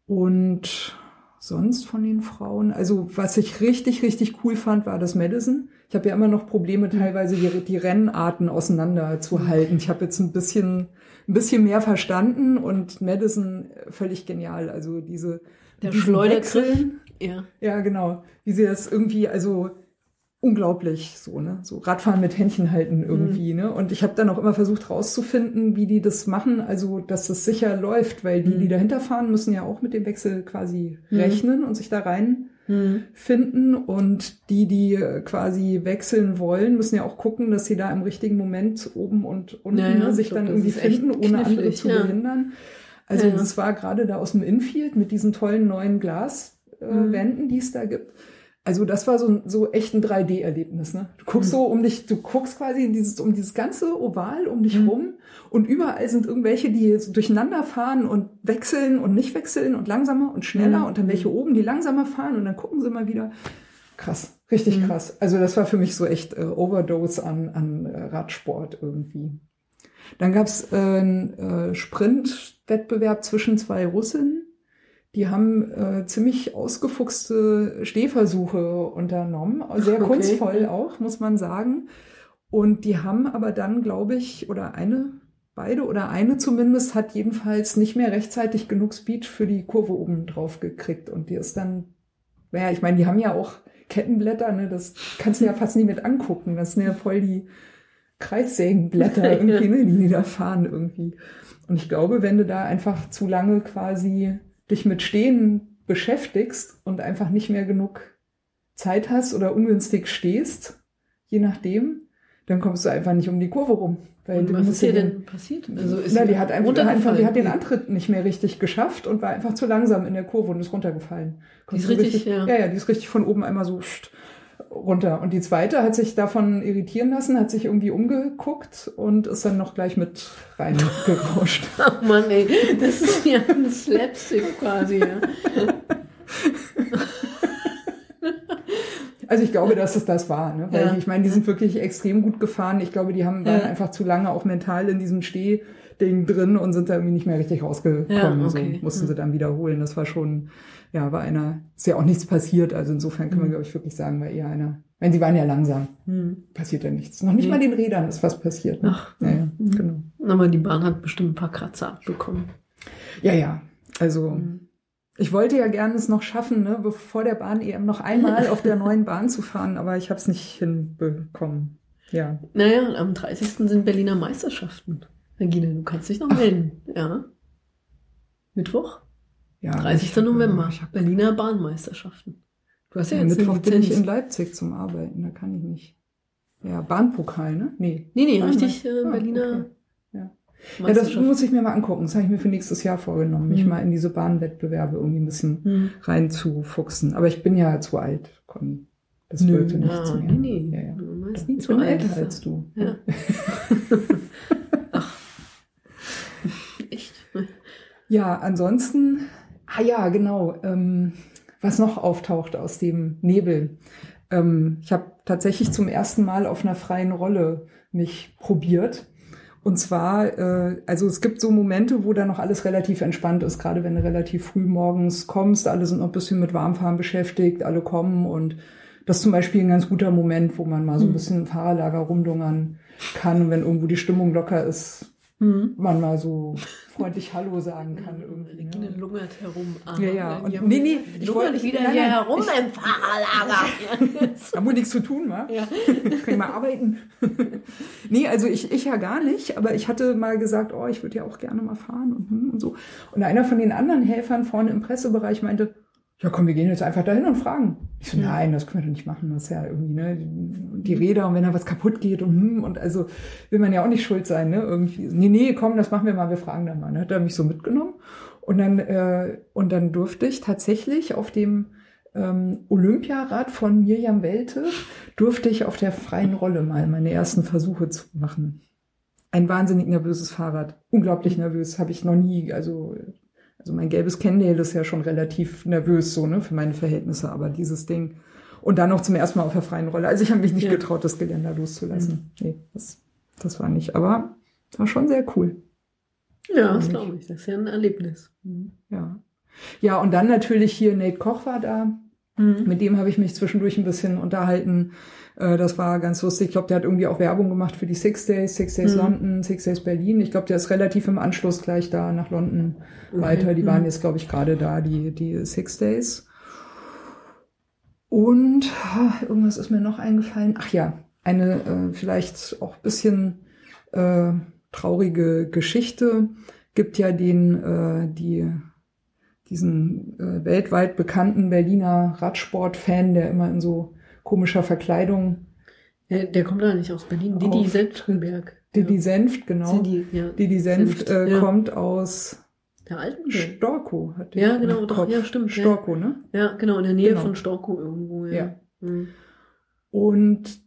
Und sonst von den Frauen, also was ich richtig, richtig cool fand, war das Madison. Ich habe ja immer noch Probleme, teilweise die, die Rennarten auseinanderzuhalten. Ich habe jetzt ein bisschen, ein bisschen mehr verstanden und Madison äh, völlig genial. Also diese Der Schleudergriff. Ja. Ja, genau. Wie sie das irgendwie, also unglaublich so, ne? So Radfahren mit Händchen halten irgendwie, ne? Und ich habe dann auch immer versucht rauszufinden, wie die das machen, also dass das sicher läuft, weil die, Mhm. die dahinter fahren, müssen ja auch mit dem Wechsel quasi Mhm. rechnen und sich da rein Hm. finden und die, die äh, quasi wechseln wollen, müssen ja auch gucken, dass sie da im richtigen Moment oben und unten Ja, ja, ne, sich ich glaub, dann irgendwie finden, ohne andere knifflig, zu ja. behindern. Also das war gerade da aus dem Infield mit diesen tollen neuen Glaswänden, äh, Mhm. Die es da gibt. Also das war so, so echt ein 3D-Erlebnis. Ne? Du guckst Mhm. so um dich, du guckst quasi in dieses, um dieses ganze Oval um dich Mhm. rum und überall sind irgendwelche, die so durcheinander fahren und wechseln und nicht wechseln und langsamer und schneller Mhm. und dann welche oben, die langsamer fahren und dann gucken sie mal wieder. Krass, richtig Mhm. krass. Also das war für mich so echt äh, Overdose an, an äh, Radsport irgendwie. Dann gab's äh, einen äh, Sprintwettbewerb zwischen zwei Russinnen. Die haben äh, ziemlich ausgefuchste Stehversuche unternommen, sehr Okay. kunstvoll auch, muss man sagen. Und die haben aber dann, glaube ich, oder eine, beide oder eine zumindest, hat jedenfalls nicht mehr rechtzeitig genug Speed für die Kurve oben drauf gekriegt. Und die ist dann, naja, ich meine, die haben ja auch Kettenblätter, ne, das kannst du ja fast nie mit angucken. Das sind ja voll die Kreissägenblätter irgendwie, ne, die die da fahren irgendwie. Und ich glaube, wenn du da einfach zu lange quasi dich mit Stehen beschäftigst und einfach nicht mehr genug Zeit hast oder ungünstig stehst, je nachdem, dann kommst du einfach nicht um die Kurve rum. Weil was ist ihr den- denn passiert? Also ist na, die hat einfach, einfach die hat den? Antritt nicht mehr richtig geschafft und war einfach zu langsam in der Kurve und ist runtergefallen. Die ist Konntest du richtig, ja. ja, ja, die ist richtig von oben einmal so pst, runter. Und die zweite hat sich davon irritieren lassen, hat sich irgendwie umgeguckt und ist dann noch gleich mit reingerauscht. Ach Mann, ey, das ist ja ein Slapstick quasi. Ja. Also ich glaube, dass es das war, ne? weil Ja. ich meine, die sind wirklich extrem gut gefahren. Ich glaube, die haben waren Ja. einfach zu lange auch mental in diesem Stehding drin und sind da irgendwie nicht mehr richtig rausgekommen. Ja, okay. So mussten Mhm. sie dann wiederholen. Das war schon, ja, war einer, ist ja auch nichts passiert. Also insofern kann man, Mhm. glaube ich, wirklich sagen, war eher einer. Wenn sie waren ja langsam, Hm. passiert ja nichts. Noch nicht Nee. mal den Rädern ist was passiert. Ne? Ach. Ja, ja, Mhm. genau. Aber die Bahn hat bestimmt ein paar Kratzer abbekommen. Ja, ja. Also Mhm. ich wollte ja gerne es noch schaffen, ne, bevor der Bahn EM noch einmal auf der neuen Bahn zu fahren, aber ich habe es nicht hinbekommen. Ja. Naja, am 30. sind Berliner Meisterschaften. Regina, du kannst dich noch melden. Ja. Mittwoch, ja 30. ich hab- November. Ich Berliner Bahnmeisterschaften. Du hast ja ja, jetzt Mittwoch bin ich in. Leipzig zum Arbeiten, da kann ich nicht. Ja, Bahnpokal, ne? Nee. Nee, nee, Ah, richtig äh, ah, Berliner okay. Ja. Ja, das muss ich mir mal angucken. Das habe ich mir für nächstes Jahr vorgenommen, mich Mhm. mal in diese Bahnwettbewerbe irgendwie ein bisschen Hm. reinzufuchsen. Aber ich bin ja zu alt, Conny. Das Nö, würde nichts na, mehr. nee, nee. Ja, ja. Man ist Ich nie zu bin alt. älter als du. Ja. Ach. Echt? Ja, ansonsten, ah ja, genau. Ähm, was noch auftaucht aus dem Nebel. Ähm, ich habe tatsächlich zum ersten Mal auf einer freien Rolle mich probiert. Und zwar, äh, also es gibt so Momente, wo da noch alles relativ entspannt ist, gerade wenn du relativ früh morgens kommst, alle sind noch ein bisschen mit Warmfahren beschäftigt, alle kommen und das ist zum Beispiel ein ganz guter Moment, wo man mal so ein mhm. bisschen im Fahrerlager rumdungern kann und wenn irgendwo die Stimmung locker ist, mhm. man mal so freundlich Hallo sagen kann irgendwie. Ne? lungert herum. Aha, ja, ja. Und, nee, nee, ich wollte nicht wieder nein, hier herum ich, im Fahrerlager. Haben wohl nichts zu tun, wa? Ja. Kann ich mal arbeiten? nee, also ich, ich ja gar nicht, aber ich hatte mal gesagt, oh, ich würde ja auch gerne mal fahren und, hm, und so. Und einer von den anderen Helfern vorne im Pressebereich meinte, ja komm, wir gehen jetzt einfach dahin und fragen. Ich so, nein, das können wir doch nicht machen. Das ist ja irgendwie, ne, die Räder und wenn da was kaputt geht und hm, und also will man ja auch nicht schuld sein, ne, irgendwie. Nee, nee, komm, das machen wir mal, wir fragen dann mal. Ne? Hat er mich so mitgenommen und dann, äh, und dann durfte ich tatsächlich auf dem ähm, Olympiarad von Mirjam Welte, durfte ich auf der freien Rolle mal meine ersten Versuche zu machen. Ein wahnsinnig nervöses Fahrrad. Unglaublich nervös, habe ich noch nie, also also mein gelbes Cannondale ist ja schon relativ nervös so, ne, für meine Verhältnisse, aber dieses Ding. Und dann noch zum ersten Mal auf der freien Rolle. Also ich habe mich nicht ja. getraut, das Geländer loszulassen. Mhm. Nee, das, das war nicht. Aber war schon sehr cool. Ja, das glaube ich. Das ist ja ein Erlebnis. Mhm. Ja. Ja, und dann natürlich hier Nate Koch war da. Mhm. Mit dem habe ich mich zwischendurch ein bisschen unterhalten. Äh, das war ganz lustig. Ich glaube, der hat irgendwie auch Werbung gemacht für die Six Days, Six Days mhm. London, Six Days Berlin. Ich glaube, der ist relativ im Anschluss gleich da nach London okay. weiter. Die mhm. waren jetzt, glaube ich, gerade da, die, die Six Days. Und ah, irgendwas ist mir noch eingefallen. Ach ja, eine äh, vielleicht auch bisschen äh, traurige Geschichte. Gibt ja den, äh, die, diesen äh, weltweit bekannten Berliner Radsport-Fan, der immer in so komischer Verkleidung. Der, der kommt da nicht aus Berlin. Didi Senftenberg. Didi ja. Senft, genau. Didi, ja. Didi Senft, Senft äh, ja. kommt aus der alten Storko. Hat ja, genau, doch, ja, stimmt. Storko, ne? Ja, genau, in der Nähe genau. von Storko irgendwo. Ja. ja. Mhm. Und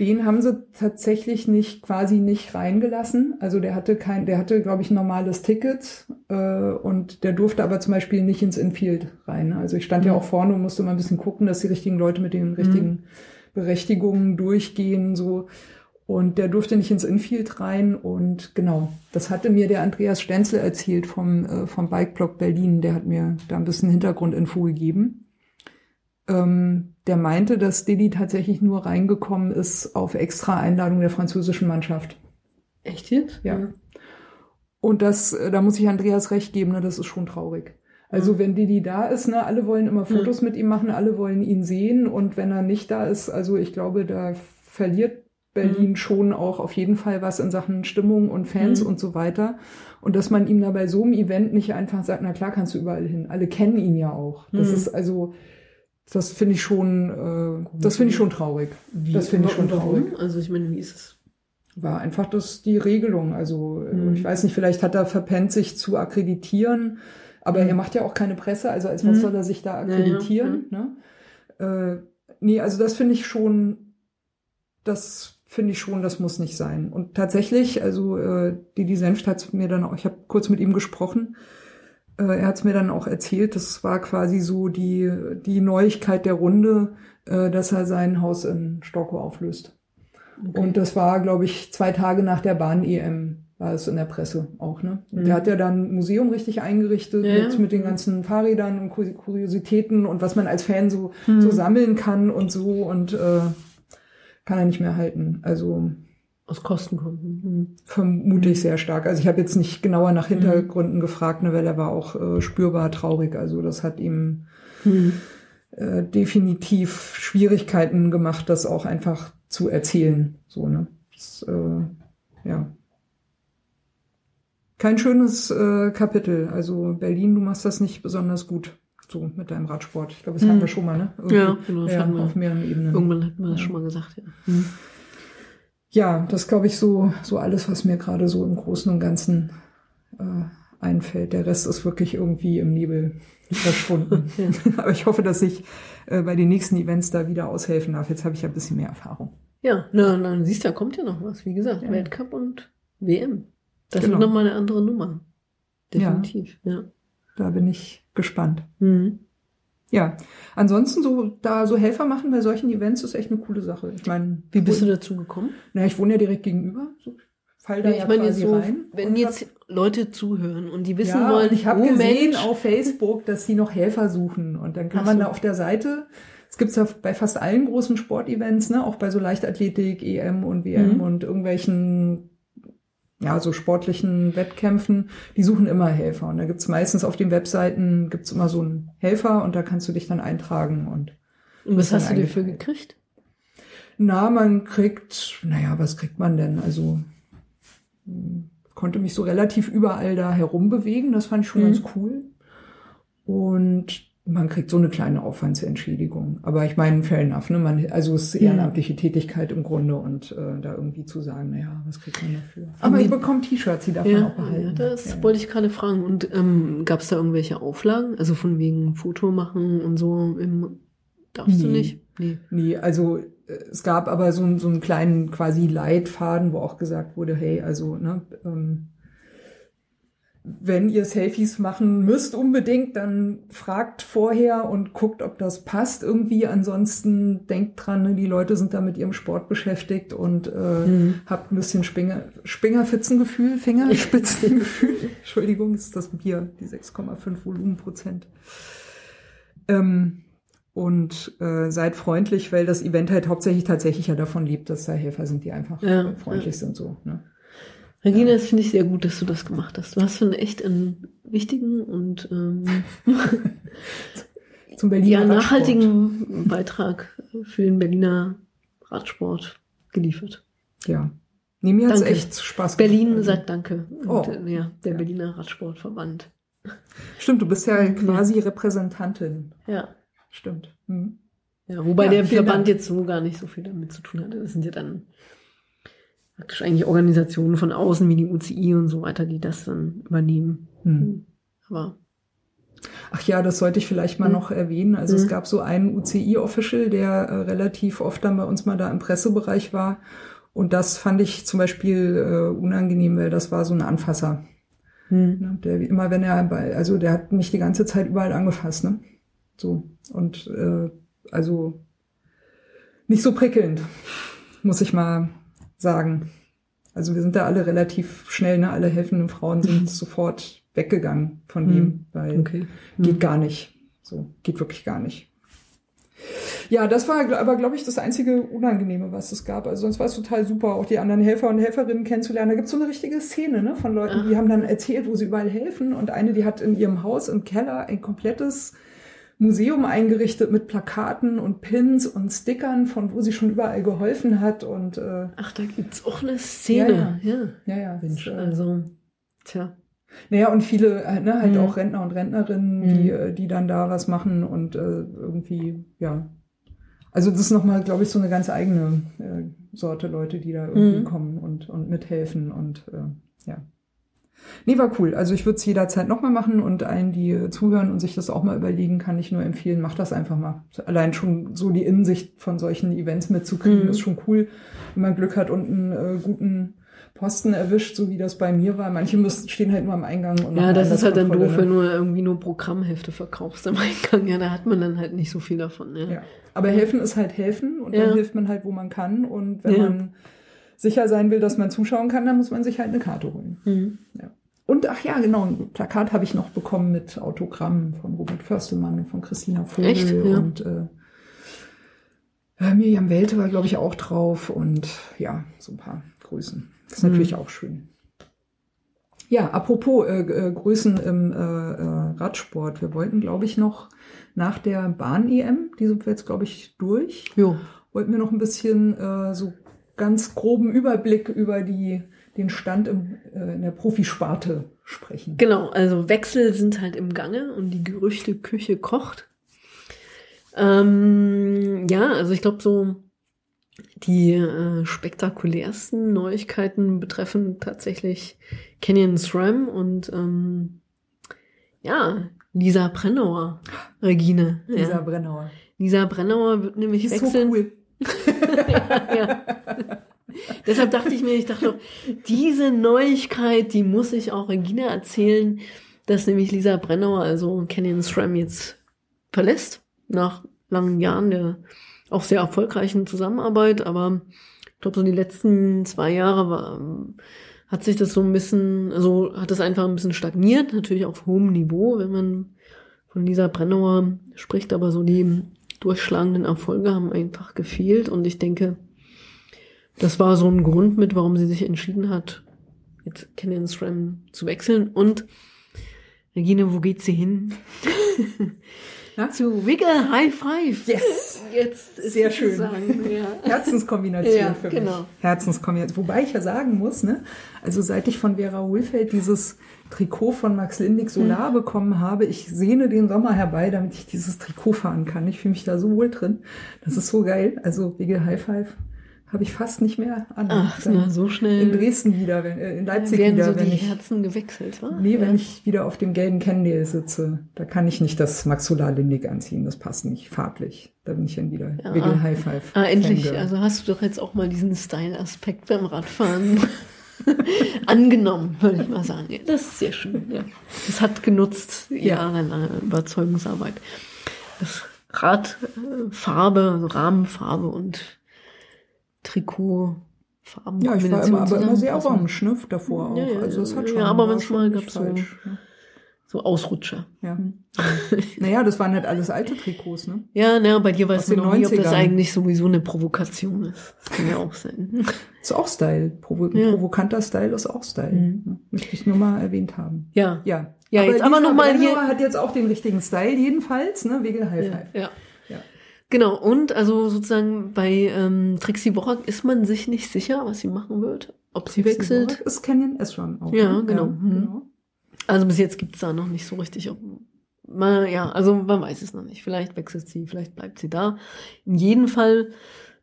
den haben sie tatsächlich nicht quasi nicht reingelassen. Also der hatte kein, der hatte, glaube ich, ein normales Ticket äh, und der durfte aber zum Beispiel nicht ins Infield rein. Also ich stand mhm. ja auch vorne und musste mal ein bisschen gucken, dass die richtigen Leute mit den richtigen mhm. Berechtigungen durchgehen. so Und der durfte nicht ins Infield rein. Und genau, das hatte mir der Andreas Stenzel erzählt vom, äh, vom Bikeblock Berlin. Der hat mir da ein bisschen Hintergrundinfo gegeben. Ähm, der meinte, dass Didi tatsächlich nur reingekommen ist auf extra Einladung der französischen Mannschaft. Echt jetzt? Ja. ja. Und das, äh, da muss ich Andreas recht geben, ne, das ist schon traurig. Also mhm. wenn Didi da ist, ne, alle wollen immer Fotos mhm. mit ihm machen, alle wollen ihn sehen und wenn er nicht da ist, also ich glaube, da verliert Berlin mhm. schon auch auf jeden Fall was in Sachen Stimmung und Fans mhm. und so weiter. Und dass man ihm da bei so einem Event nicht einfach sagt, na klar kannst du überall hin. Alle kennen ihn ja auch. Das mhm. ist also, das finde ich schon, äh, das finde ich schon traurig. Wie, das finde ich schon traurig. Warum? Also ich meine, wie ist es? War einfach das die Regelung. Also mhm. ich weiß nicht, vielleicht hat er verpennt, sich zu akkreditieren, aber mhm. er macht ja auch keine Presse. Also als was mhm. soll er sich da akkreditieren? Ja, ja. Ne? Äh, nee, also das finde ich schon, das finde ich schon, das muss nicht sein. Und tatsächlich, also äh, Didi Senft hat mir dann auch, ich habe kurz mit ihm gesprochen äh, er hat es mir dann auch erzählt, das war quasi so die, die Neuigkeit der Runde, äh, dass er sein Haus in Stocko auflöst. Okay. Und das war, glaube ich, zwei Tage nach der Bahn-EM war es in der Presse auch, ne? Mhm. Der hat ja dann ein Museum richtig eingerichtet ja. mit, mit den ganzen Fahrrädern und Kuriositäten und was man als Fan so, mhm. so sammeln kann und so und äh, kann er nicht mehr halten. Also aus Kostengründen. Mhm. Vermute ich sehr stark. Also ich habe jetzt nicht genauer nach Hintergründen mhm. gefragt, ne, weil er war auch äh, spürbar traurig. Also das hat ihm mhm. äh, definitiv Schwierigkeiten gemacht, das auch einfach zu erzählen. So, ne? Das, äh, ja. Kein schönes äh, Kapitel. Also Berlin, du machst das nicht besonders gut. So mit deinem Radsport. Ich glaube, das hatten wir schon mal, ne? Irgendwie, ja, genau. Das ja, wir. Auf mehreren Ebenen. Irgendwann hatten wir das ja. schon mal gesagt, ja. Mhm ja, das glaube ich so, so alles, was mir gerade so im Großen und Ganzen äh, einfällt. Der Rest ist wirklich irgendwie im Nebel verschwunden. ja. Aber ich hoffe, dass ich äh, bei den nächsten Events da wieder aushelfen darf. Jetzt habe ich ja ein bisschen mehr Erfahrung. Ja, na, na siehst du, da kommt ja noch was. Wie gesagt, ja. Weltcup und WM. Das genau. wird nochmal eine andere Nummer. Definitiv, ja. ja. Da bin ich gespannt. Mhm. Ja, ansonsten so da so Helfer machen bei solchen Events ist echt eine coole Sache. Ich meine, Wie bist du dazu gekommen? Na, ich wohne ja direkt gegenüber. So, fall da Ja, ja, ich meine jetzt so, rein. wenn jetzt Leute zuhören und die wissen ja, wollen, ich habe oh gesehen Mensch, auf Facebook, dass sie noch Helfer suchen und dann kann Ach man so. da auf der Seite es gibt's ja bei fast allen großen Sportevents, ne, auch bei so Leichtathletik, EM und WM Mhm. und irgendwelchen ja, so sportlichen Wettkämpfen, die suchen immer Helfer. Und da gibt's meistens auf den Webseiten gibt's immer so einen Helfer und da kannst du dich dann eintragen und und was hast du dafür gekriegt? Na, man kriegt, naja, was kriegt man denn? Also hm, konnte mich so relativ überall da herumbewegen, das fand ich schon Mhm. ganz cool. Und man kriegt so eine kleine Aufwandsentschädigung. Aber ich meine, fair enough, ne? Man, also es ist ehrenamtliche Tätigkeit im Grunde und äh, da irgendwie zu sagen, naja, was kriegt man dafür? Aber ich bekomme T-Shirts, die darf man Ja, auch behalten. ja, das Ja. wollte ich gerade fragen. Und ähm, gab es da irgendwelche Auflagen? Also von wegen Foto machen und so im darfst du Nee. nicht? Nee. Nee, also äh, es gab aber so, einen- so einen kleinen quasi Leitfaden, wo auch gesagt wurde, hey, also, ne, ähm, wenn ihr Selfies machen müsst unbedingt, dann fragt vorher und guckt, ob das passt irgendwie. Ansonsten denkt dran, ne, die Leute sind da mit ihrem Sport beschäftigt und äh, Mhm. habt ein bisschen Spinger, Spingerfitzengefühl, Fingerspitzengefühl. Entschuldigung, ist das Bier, die 6,5 Volumenprozent. Ähm, und äh, seid freundlich, weil das Event halt hauptsächlich tatsächlich ja davon lebt, dass da Helfer sind, die einfach Ja, freundlich sind so. Ne? Regina, das finde ich sehr gut, dass du das gemacht hast. Du hast schon echt einen wichtigen und ähm, Zum Berliner ja, Radsport. nachhaltigen Beitrag für den Berliner Radsport geliefert. Ja. Nee, mir hat's Danke. echt Spaß gemacht. Berlin sagt Danke. Und, Oh. äh, ja, der Ja. Berliner Radsportverband. Stimmt, du bist ja Mhm. quasi Repräsentantin. Ja. Stimmt. Mhm. Ja, wobei Ja, der Verband Dank. jetzt so gar nicht so viel damit zu tun hatte. Das sind ja dann praktisch eigentlich Organisationen von außen wie die UCI und so weiter, die das dann übernehmen. Mhm. Aber Ach ja, das sollte ich vielleicht mal Mhm. noch erwähnen. Also es Mhm. gab so einen UCI-Official, der äh, relativ oft dann bei uns mal da im Pressebereich war. Und das fand ich zum Beispiel äh, unangenehm, weil das war so ein Anfasser. hm. Ne? Der wie immer, wenn er bei, also der hat mich die ganze Zeit überall angefasst, ne? So. Und äh, also nicht so prickelnd, muss ich mal sagen. Also wir sind da alle relativ schnell, ne? Alle helfenden Frauen sind sofort weggegangen von Mhm. ihm, weil okay. geht gar nicht. So, geht wirklich gar nicht. Ja, das war aber, glaube ich, das einzige Unangenehme, was es gab. Also sonst war es total super, auch die anderen Helfer und Helferinnen kennenzulernen. Da gibt's so eine richtige Szene ne, von Leuten, die haben dann erzählt, wo sie überall helfen. Und eine, die hat in ihrem Haus im Keller ein komplettes Museum eingerichtet mit Plakaten und Pins und Stickern, von wo sie schon überall geholfen hat. Und äh, Ach, da gibt's auch eine Szene. Ja, ja, ja. Mensch, das, äh, also, tja. Naja, und viele, äh, ne, halt Mhm. auch Rentner und Rentnerinnen, Mhm. die, äh, die dann da was machen und äh, irgendwie, ja. Also das ist nochmal, glaube ich, so eine ganz eigene äh, Sorte Leute, die da irgendwie Mhm. kommen und, und mithelfen und äh, ja. Nee, war cool. Also ich würde es jederzeit nochmal machen und allen, die äh, zuhören und sich das auch mal überlegen, kann ich nur empfehlen, macht das einfach mal. Allein schon so die Innensicht von solchen Events mitzukriegen, Mhm. ist schon cool, wenn man Glück hat und einen äh, guten Posten erwischt, so wie das bei mir war. Manche müssen, stehen halt nur am Eingang und Ja, das ist halt dann doof, wenn ne? du irgendwie nur Programmhefte verkaufst am Eingang. Ja, da hat man dann halt nicht so viel davon. Ja. Ja. Aber helfen ist halt helfen und Ja. dann hilft man halt, wo man kann. Und wenn Ja. man sicher sein will, dass man zuschauen kann, dann muss man sich halt eine Karte holen. Mhm. Und ach ja, genau, ein Plakat habe ich noch bekommen mit Autogrammen von Robert Förstelmann und von Christina Vogel Echt? Ja. und äh, Miriam Welte war, glaube ich, auch drauf und ja, so ein paar Grüßen. Das ist Mhm. natürlich auch schön. Ja, apropos äh, äh, Grüßen im äh, äh, Radsport. Wir wollten, glaube ich, noch nach der Bahn-EM, die sind wir jetzt, glaube ich, durch, Jo. wollten wir noch ein bisschen äh, so ganz groben Überblick über die, den Stand im, äh, in der Profisparte sprechen. Genau, also Wechsel sind halt im Gange und die Gerüchteküche kocht. Ähm, ja, also ich glaube so die äh, spektakulärsten Neuigkeiten betreffen tatsächlich Canyon SRAM und ähm, ja, Lisa Brennauer, Regine. Lisa ja. Brennauer. Lisa Brennauer wird nämlich ist wechseln. so cool. ja. Deshalb dachte ich mir, ich dachte, doch, diese Neuigkeit, die muss ich auch Regina erzählen, dass nämlich Lisa Brennauer, also Canyon SRAM jetzt verlässt nach langen Jahren der auch sehr erfolgreichen Zusammenarbeit, aber ich glaube, so die letzten zwei Jahre war, hat sich das so ein bisschen, also hat es einfach ein bisschen stagniert, natürlich auf hohem Niveau, wenn man von Lisa Brennauer spricht, aber so die durchschlagenden Erfolge haben einfach gefehlt und ich denke, das war so ein Grund mit, warum sie sich entschieden hat, jetzt Canyon SRAM zu wechseln und Regine, wo geht sie hin? Na? Zu Wiggle High Five. Yes. Jetzt ist Sehr schön. Ja. Herzenskombination Ja, für genau. mich. Herzenskombination. Wobei ich ja sagen muss, ne, also seit ich von Vera Wohlfeld dieses Trikot von Max Lindig Mhm. Solar bekommen habe, ich sehne den Sommer herbei, damit ich dieses Trikot fahren kann. Ich fühle mich da so wohl drin. Das ist so geil. Also Wiggle High Five habe ich fast nicht mehr an. Ach, na, so schnell in Dresden wieder, wenn, äh, in Leipzig werden wieder, so wenn die ich Herzen gewechselt, wa? Nee, wenn ja. ich wieder auf dem gelben Candle sitze, da kann ich nicht das Max Solar Lindig anziehen. Das passt nicht farblich. Da bin ich dann wieder Ja. Wiggle High Five. Ah, endlich. Also hast du doch jetzt auch mal diesen Style-Aspekt beim Radfahren angenommen, würde ich mal sagen. Ja, das ist sehr schön. Ja. Das hat genutzt, jahrelange Überzeugungsarbeit. Das Radfarbe, also Rahmenfarbe und Trikotfarben. Ja, ich war immer, aber immer sehr orange, ne, davor auch. Ja, ja, also es hat ja, schon, aber war manchmal nicht gab's so- falsch, ne? So Ausrutscher. Ja. naja, das waren halt alles alte Trikots, ne? Ja, na, bei dir weiß man noch nie, ob das 90ern. eigentlich sowieso eine Provokation ist. Das kann ja auch sein. Ist auch Style. Provo Ja. provokanter Style ist auch Style. Mhm. ne? Möchte ich nur mal erwähnt haben. Ja. Ja. Ja, jetzt aber Lisa noch mal Brennauer hier- hat jetzt auch den richtigen Style, jedenfalls, ne? Wegel High Ja, Five. ja. Ja. Genau, und also sozusagen bei ähm, Trixie Borak ist man sich nicht sicher, was sie machen wird. Ob sie wechselt. Ist Canyon S-Run auch. Ja, ne? genau. Mhm. Also bis jetzt gibt's da noch nicht so richtig. Man, ja, also man weiß es noch nicht. Vielleicht wechselt sie, vielleicht bleibt sie da. In jedem Fall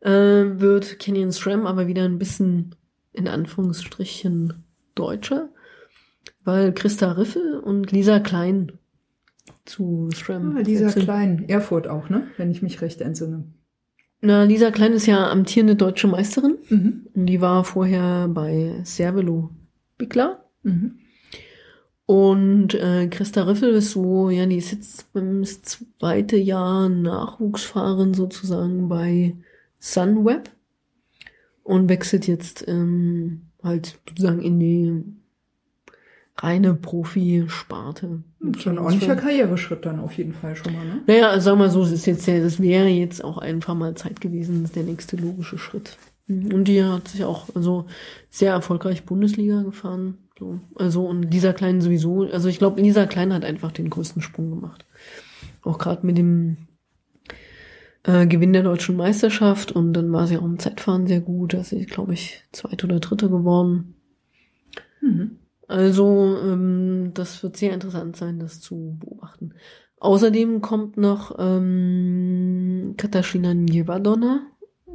äh, wird Canyon SRAM aber wieder ein bisschen in Anführungsstrichen deutscher, weil Christa Riffel und Lisa Klein zu SRAM Ah, Lisa wechseln. Klein, Erfurt auch, ne? Wenn ich mich recht entsinne. Na, Lisa Klein ist ja amtierende deutsche Meisterin. Mhm. Und Die war vorher bei Cervelo Bigla. Mhm. Und äh, Christa Riffel ist so, ja, die ist jetzt beim zweite Jahr Nachwuchsfahrerin sozusagen bei Sunweb und wechselt jetzt ähm, halt sozusagen in die reine Profi-Sparte. Schon ein ordentlicher Karriereschritt dann auf jeden Fall schon mal, ne? Naja, also sagen wir so, es ist jetzt, das wäre jetzt auch einfach mal Zeit gewesen, das ist der nächste logische Schritt. Mhm. Und die hat sich auch also sehr erfolgreich Bundesliga gefahren. So. Also und Lisa Klein sowieso, also ich glaube, Lisa Klein hat einfach den größten Sprung gemacht. Auch gerade mit dem äh, Gewinn der deutschen Meisterschaft und dann war sie auch im Zeitfahren sehr gut. Da ist sie, glaube ich, zweite oder dritte geworden. Mhm. Also, ähm, das wird sehr interessant sein, das zu beobachten. Außerdem kommt noch ähm, Katarzyna Niewodona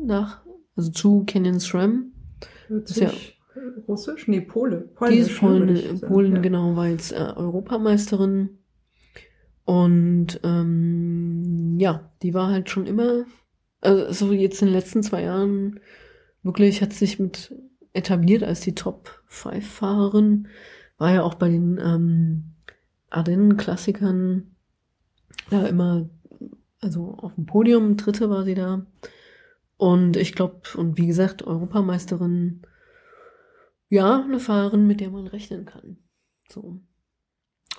nach, also zu Canyon SRAM. Hört ja- sich Russisch? Nee, Pole. Die ist ne, Polen. Polen ja. genau, war jetzt äh, Europameisterin. Und ähm, ja, die war halt schon immer, also so jetzt in den letzten zwei Jahren wirklich hat sich mit etabliert als die Top-5-Fahrerin. War ja auch bei den ähm, Ardennen-Klassikern da immer, also auf dem Podium, dritte war sie da. Und ich glaube, und wie gesagt, Europameisterin, ja, eine Fahrerin, mit der man rechnen kann. So.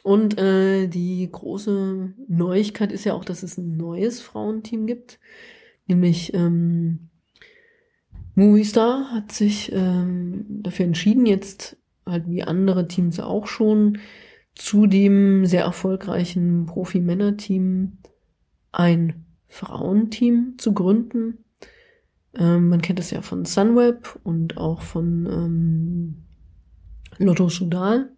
Und äh, die große Neuigkeit ist ja auch, dass es ein neues Frauenteam gibt. Nämlich ähm, Movistar hat sich ähm, dafür entschieden, jetzt halt wie andere Teams auch schon, zu dem sehr erfolgreichen Profi-Männer-Team ein Frauenteam zu gründen. Ähm, man kennt es ja von Sunweb und auch von ähm, Lotto Sudal.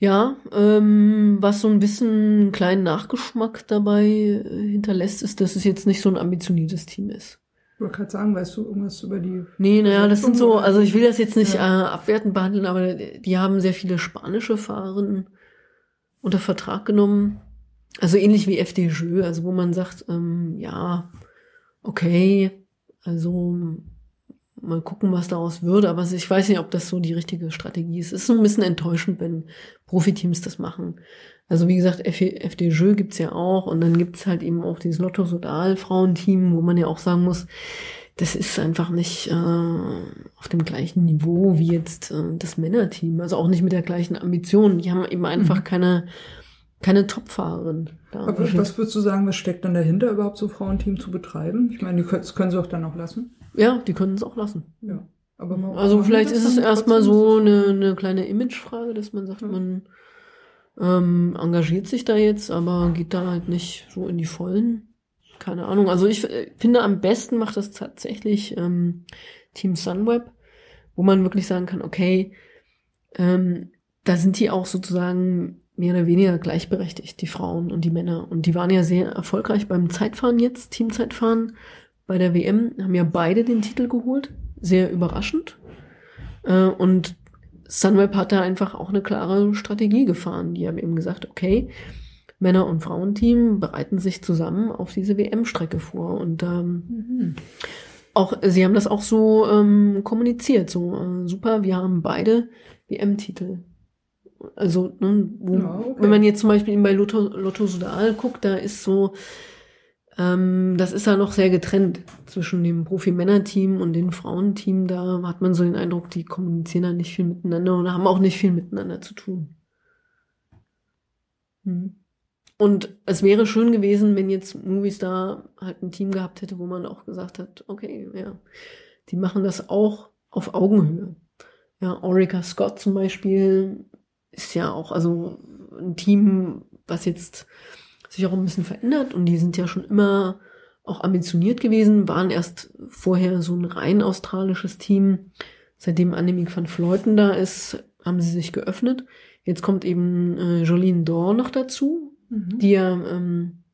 Ja, ähm, was so ein bisschen einen kleinen Nachgeschmack dabei äh, hinterlässt, ist, dass es jetzt nicht so ein ambitioniertes Team ist. Ich wollte gerade sagen, weißt du irgendwas über die. Nee, naja, das sind so, also ich will das jetzt nicht Ja. äh, abwertend behandeln, aber die haben sehr viele spanische Fahrerinnen unter Vertrag genommen. Also ähnlich wie FDJ, also wo man sagt, ähm, ja, okay, also mal gucken, was daraus wird. Aber ich weiß nicht, ob das so die richtige Strategie ist. Es ist so ein bisschen enttäuschend, wenn Profiteams das machen. Also wie gesagt, FDJ gibt's ja auch und dann gibt's halt eben auch dieses Lotto Sodal Frauenteam, wo man ja auch sagen muss, das ist einfach nicht äh, auf dem gleichen Niveau wie jetzt äh, das Männerteam. Also auch nicht mit der gleichen Ambition. Die haben eben einfach mhm. keine keine Topfahrerin. Aber was würdest du sagen, was steckt dann dahinter, überhaupt so Frauenteam zu betreiben? Ich meine, die können, das können sie auch dann auch lassen. Ja, die können es auch lassen. Ja. Aber also vielleicht ist es erstmal so eine, eine kleine Imagefrage, dass man sagt, ja. man ähm, engagiert sich da jetzt, aber geht da halt nicht so in die Vollen. Keine Ahnung. Also ich äh, finde, am besten macht das tatsächlich ähm, Team Sunweb, wo man wirklich sagen kann, okay, ähm, da sind die auch sozusagen mehr oder weniger gleichberechtigt, die Frauen und die Männer. Und die waren ja sehr erfolgreich beim Zeitfahren jetzt, Teamzeitfahren bei der WM, haben ja beide den Titel geholt. Sehr überraschend. Äh, und Sunweb hat da einfach auch eine klare Strategie gefahren. Die haben eben gesagt, okay, Männer- und Frauenteam bereiten sich zusammen auf diese WM-Strecke vor. Und ähm, mhm. auch sie haben das auch so ähm, kommuniziert. So äh, super, wir haben beide WM-Titel. Also, ne, wo, ja, okay. wenn man jetzt zum Beispiel bei Lotto, Lotto Sudal guckt, da ist so, ähm, das ist ja noch sehr getrennt zwischen dem Profi-Männer-Team und dem Frauenteam. Da hat man so den Eindruck, die kommunizieren da nicht viel miteinander und haben auch nicht viel miteinander zu tun. Hm. Und es wäre schön gewesen, wenn jetzt Movistar halt ein Team gehabt hätte, wo man auch gesagt hat, okay, ja, die machen das auch auf Augenhöhe. Ja, Orica Scott zum Beispiel ist ja auch also ein Team, was jetzt sich auch ein bisschen verändert und die sind ja schon immer auch ambitioniert gewesen, waren erst vorher so ein rein australisches Team. Seitdem Annemiek van Fleuten da ist, haben sie sich geöffnet. Jetzt kommt eben äh, Jolene Dor noch dazu, mhm. die ja ähm,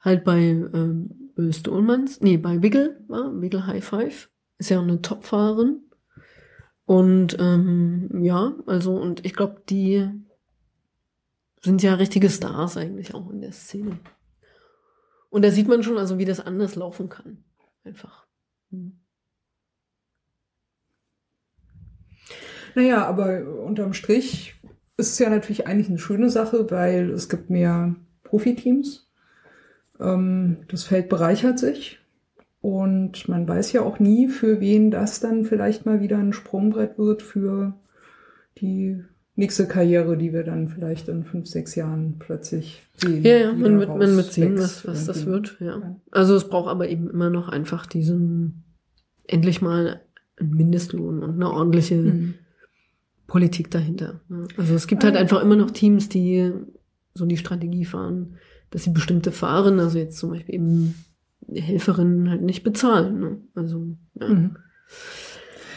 halt bei ähm, Ullmanns, nee, bei Wiggle war, Wiggle High Five, ist ja auch eine Topfahrerin. Und ähm, ja, also und ich glaube, die sind ja richtige Stars eigentlich auch in der Szene. Und da sieht man schon, also wie das anders laufen kann. Einfach. Hm. Naja, aber unterm Strich ist es ja natürlich eigentlich eine schöne Sache, weil es gibt mehr Profiteams. Ähm, das Feld bereichert sich und man weiß ja auch nie, für wen das dann vielleicht mal wieder ein Sprungbrett wird für die nächste Karriere, die wir dann vielleicht in fünf, sechs Jahren plötzlich sehen. Ja, ja, man wird, man wird sehen, was, was das wird, ja. Also es braucht aber eben immer noch einfach diesen, endlich mal einen Mindestlohn und eine ordentliche mhm. Politik dahinter. Also es gibt halt einfach immer noch Teams, die so die Strategie fahren, dass sie bestimmte Fahren, also jetzt zum Beispiel eben Helferinnen halt nicht bezahlen. Ne? Also ja. Mhm.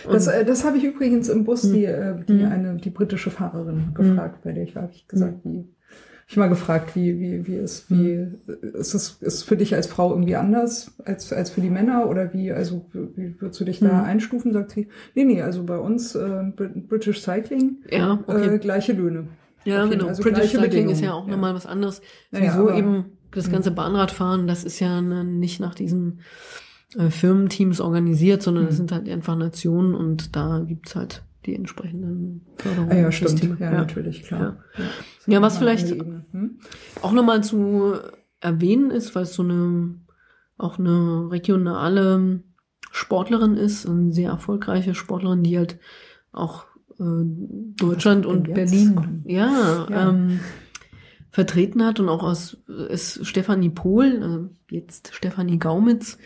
Das, äh, das habe ich übrigens im Bus die, äh, die mhm. eine die britische Fahrerin gefragt, mhm. bei der ich habe ich gesagt, wie ich mal gefragt, wie wie wie ist wie ist es ist für dich als Frau irgendwie anders als als für die Männer oder wie also wie würdest du dich da einstufen? Sagt sie, nee nee, also bei uns äh, British Cycling ja, okay. äh, gleiche Löhne. Ja, genau. Also British Cycling ist ja auch ja. nochmal was anderes. Naja, so eben das mhm. ganze Bahnradfahren, das ist ja nicht nach diesen äh, Firmenteams organisiert, sondern das mhm. sind halt einfach Nationen und da gibt's halt die entsprechenden Förderungen. Ah ja, stimmt. Ja, ja, natürlich, klar. Ja, ja. ja was vielleicht hm? auch nochmal zu erwähnen ist, weil es so eine auch eine regionale Sportlerin ist, eine sehr erfolgreiche Sportlerin, die halt auch äh, Deutschland und Berlin, ja, ja. Ähm, vertreten hat und auch aus ist Stefanie Pohl, äh, jetzt Stefanie Gaumitz.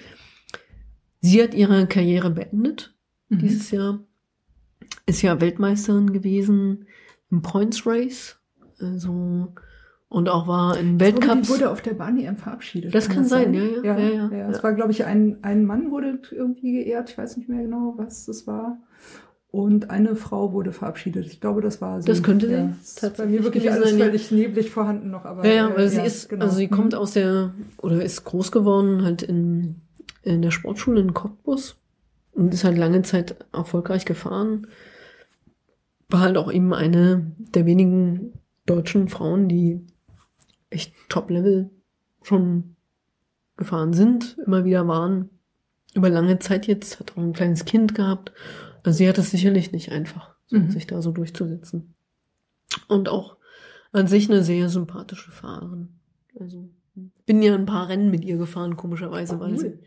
Sie hat ihre Karriere beendet mhm. dieses Jahr, ist ja Weltmeisterin gewesen im Points Race, also und auch war in Weltcups. Die wurde auf der Bahn EM verabschiedet. Das kann, das sein, sein? Ja, ja, ja, ja, ja. Es war, glaube ich, ein, ein Mann wurde irgendwie geehrt. Ich weiß nicht mehr genau, was das war und eine Frau wurde verabschiedet. Ich glaube, das war sie. Das könnte ja, sie tatsächlich. Bei mir wirklich alles sein, völlig ja. neblig vorhanden noch, aber. Ja, ja, weil äh, sie ja, ist, genau. also sie kommt mhm. aus der, oder ist groß geworden halt in, in der Sportschule in Cottbus und ist halt lange Zeit erfolgreich gefahren. War halt auch eben eine der wenigen deutschen Frauen, die echt Top-Level schon gefahren sind, immer wieder waren. über lange Zeit jetzt, hat auch ein kleines Kind gehabt. Also sie hat es sicherlich nicht einfach, Mhm. sich da so durchzusetzen. Und auch an sich eine sehr sympathische Fahrerin. Also bin ja ein paar Rennen mit ihr gefahren, komischerweise, weil sie.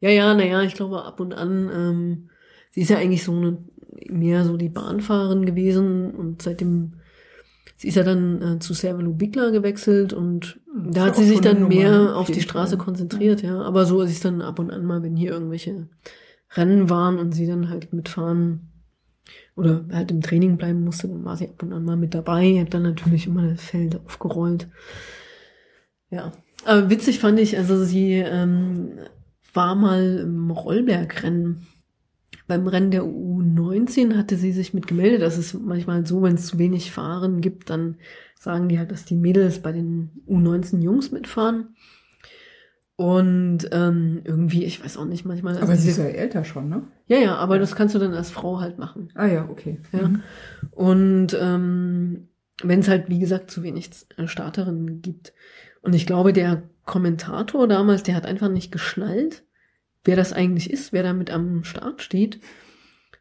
Ja, ja, naja, ich glaube ab und an, ähm, sie ist ja eigentlich so eine, mehr so die Bahnfahrerin gewesen und seitdem, sie ist ja dann äh, zu Cervelo Bigla gewechselt und Hm, da hat sie sich dann mehr ne? auf die Straße Fall. konzentriert, ja. Aber so ist es dann ab und an mal, wenn hier irgendwelche Rennen waren und sie dann halt mitfahren oder halt im Training bleiben musste, dann war sie ab und an mal mit dabei, hat dann natürlich immer das Feld aufgerollt. Ja. Aber witzig fand ich, also sie ähm, war mal im Rollbergrennen. Beim Rennen der U19 hatte sie sich mit gemeldet. Das ist manchmal so, wenn es zu wenig Fahren gibt, dann sagen die halt, dass die Mädels bei den U19 Jungs mitfahren. Und ähm, irgendwie, ich weiß auch nicht, manchmal. also Aber sie ist ja älter schon, ne? ja, ja, aber das kannst du dann als Frau halt machen. Ah ja, okay. Ja. Mhm. Und ähm, wenn es halt, wie gesagt, zu wenig äh, Starterinnen gibt. Und ich glaube, der Kommentator damals, der hat einfach nicht geschnallt, wer das eigentlich ist, wer da mit am Start steht.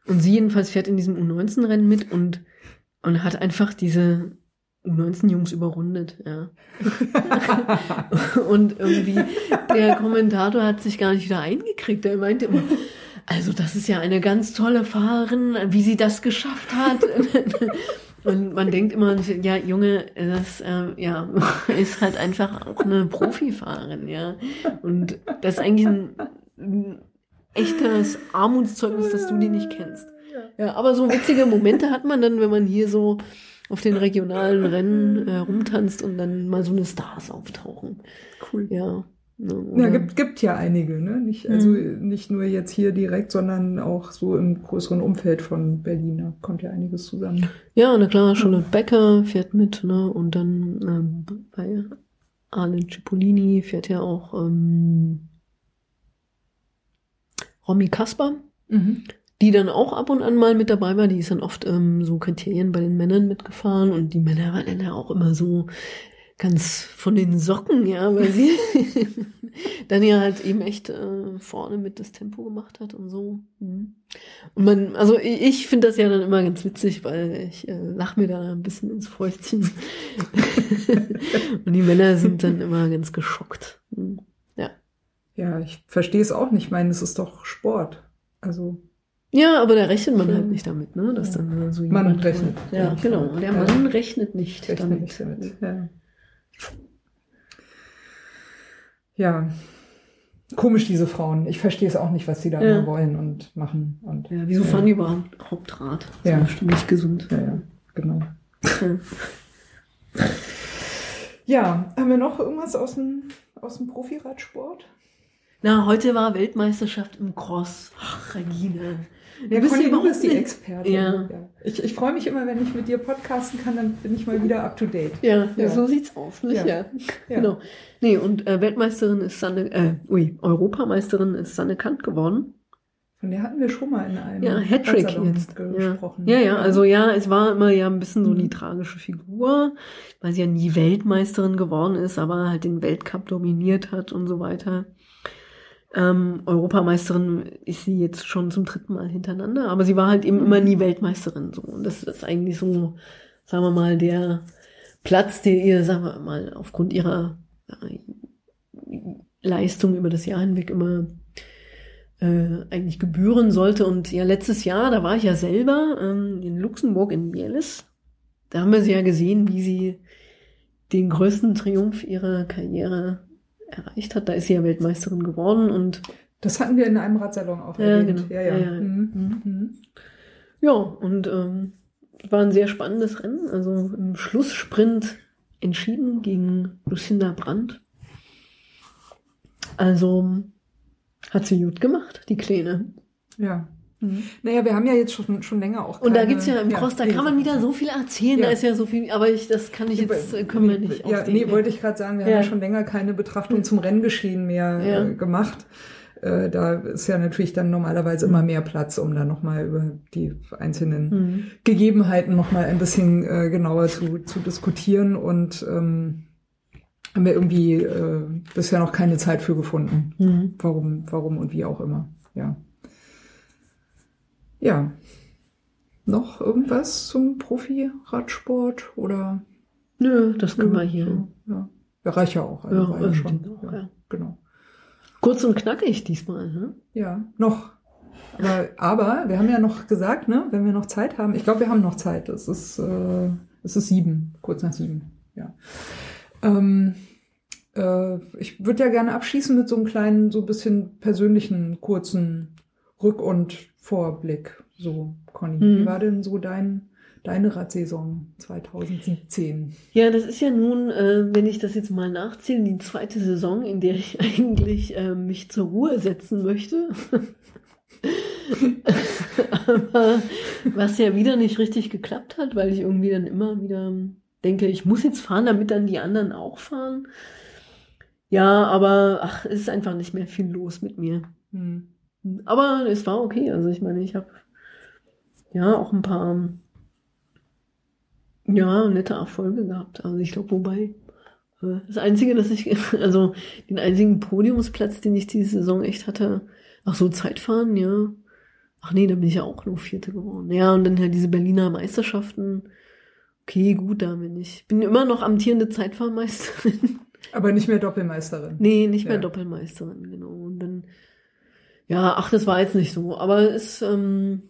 Und sie jedenfalls fährt in diesem U19-Rennen mit und, und hat einfach diese U19-Jungs überrundet, ja. und irgendwie, der Kommentator hat sich gar nicht wieder eingekriegt. Er meinte immer, also das ist ja eine ganz tolle Fahrerin, wie sie das geschafft hat. Und man denkt immer, ja, Junge, das äh, ja, ist halt einfach auch eine Profifahrerin, ja. Und das ist eigentlich ein, ein echtes Armutszeugnis, dass du die nicht kennst. Ja, aber so witzige Momente hat man dann, wenn man hier so auf den regionalen Rennen äh, rumtanzt und dann mal so eine Stars auftauchen. Cool. Ja. Ne, Ja, gibt, gibt ja einige, ne? Nicht, also Mhm. nicht nur jetzt hier direkt, sondern auch so im größeren Umfeld von Berlin. Da kommt ja einiges zusammen. Ja, na klar, Charlotte Becker fährt mit, ne? Und dann ähm, bei Arlen Cipollini fährt ja auch ähm, Romy Kasper, die dann auch ab und an mal mit dabei war. Die ist dann oft ähm, so Kriterien bei den Männern mitgefahren und die Männer waren dann ja auch immer so ganz von den Socken, ja, weil sie dann ja halt eben echt äh, vorne mit das Tempo gemacht hat und so. Mhm. Und man, also ich, ich finde das ja dann immer ganz witzig, weil ich äh, lach mir da ein bisschen ins Fäustchen. und die Männer sind dann immer ganz geschockt. Mhm. Ja. Ja, ich verstehe es auch nicht. Ich meine, es ist doch Sport. Also, Ja, aber da rechnet man Ja. halt nicht damit, ne? Dass Ja. dann so Man jemand rechnet Ja, nicht genau. Und der Ja. Mann rechnet nicht rechne damit. nicht damit. Ja. ja. Komisch, diese Frauen. Ich verstehe es auch nicht, was die da Ja. immer wollen und machen. Und, Ja, wieso ja. fahren die überhaupt Hauptrad? Das Ja. ist bestimmt nicht gesund. Ja, ja, genau. Ja. Ja, haben wir noch irgendwas aus dem, aus dem Profiradsport? Na, heute war Weltmeisterschaft im Cross. Ach, Regine. Ja, bist Conny, du bist die Expertin. Ja. Ich, ich freue mich immer, wenn ich mit dir podcasten kann, dann bin ich mal wieder up to date. Ja, Ja. so sieht's aus, nicht? Ja. Ja. Ja. Genau. Nee, und äh, Weltmeisterin ist Sanne, äh, ui, Europameisterin ist Sanne Kant geworden. Von der hatten wir schon mal in einem Ja, Hattrick jetzt. gesprochen. Ja. ja, ja, also ja, es war immer ja ein bisschen so die tragische Figur, weil sie ja nie Weltmeisterin geworden ist, aber halt den Weltcup dominiert hat und so weiter. Ähm, Europameisterin ist sie jetzt schon zum dritten Mal hintereinander, aber sie war halt eben immer nie Weltmeisterin so. Und das ist eigentlich so, sagen wir mal, der Platz, der ihr, sagen wir mal, aufgrund ihrer äh, Leistung über das Jahr hinweg immer äh, eigentlich gebühren sollte. Und ja, letztes Jahr, da war ich ja selber ähm, in Luxemburg in Bielis. Da haben wir sie ja gesehen, wie sie den größten Triumph ihrer Karriere erreicht hat. Da ist sie ja Weltmeisterin geworden und Das hatten wir in einem Radsalon auch Ja, erwähnt. genau. Ja, ja. Ja, ja. Mhm. Mhm. ja, und ähm, war ein sehr spannendes Rennen. Also im Schlusssprint entschieden gegen Lucinda Brandt. Also hat sie gut gemacht, die Kleine. ja. Naja, wir haben ja jetzt schon, schon länger auch Und da keine- gibt's ja im Cross, da kann man wieder so viel erzählen, Ja. da ist ja so viel, aber ich, das kann ich jetzt, äh, können wir nicht Ja, nee, wollte ich gerade sagen, wir Ja. haben ja schon länger keine Betrachtung zum Renngeschehen mehr Ja. äh, gemacht. Äh, da ist ja natürlich dann normalerweise immer mehr Platz, um da nochmal über die einzelnen Mhm. Gegebenheiten nochmal ein bisschen äh, genauer zu, zu diskutieren und ähm, haben wir irgendwie äh, bisher noch keine Zeit für gefunden. Mhm. Warum, warum und wie auch immer. ja. Ja. Noch irgendwas zum Profi-Radsport oder? Nö, das können wir hier. So, ja. ja, reicht ja auch. Also Ja, reicht also schon. auch, ja, ja. Genau. Kurz und knackig diesmal. Ne? Ja, noch. Aber, aber wir haben ja noch gesagt, ne, wenn wir noch Zeit haben, ich glaube, wir haben noch Zeit. Es ist, äh, es ist sieben, kurz nach sieben. Ja. Ähm, äh, ich würde ja gerne abschließen mit so einem kleinen, so ein bisschen persönlichen, kurzen Rück- und Vorblick. So, Conny, wie Mhm. war denn so dein, deine Radsaison 2017? Ja, das ist ja nun, äh, wenn ich das jetzt mal nachzähle, die zweite Saison, in der ich eigentlich äh, mich zur Ruhe setzen möchte. Aber was ja wieder nicht richtig geklappt hat, weil ich irgendwie dann immer wieder denke, ich muss jetzt fahren, damit dann die anderen auch fahren. Ja, aber ach, es ist einfach nicht mehr viel los mit mir. Hm. Aber es war okay. Also ich meine, ich habe ja auch ein paar ja nette Erfolge gehabt. Also ich glaube, wobei äh, das Einzige, dass ich also den einzigen Podiumsplatz, den ich diese Saison echt hatte, ach so Zeitfahren, ja. Ach nee, da bin ich ja auch nur Vierte geworden. Ja und dann halt diese Berliner Meisterschaften. Okay, gut, da bin ich. Bin immer noch amtierende Zeitfahrmeisterin. Aber nicht mehr Doppelmeisterin. Nee, nicht mehr Ja. Doppelmeisterin, genau. Und dann, ja, ach, das war jetzt nicht so. Aber es, ähm,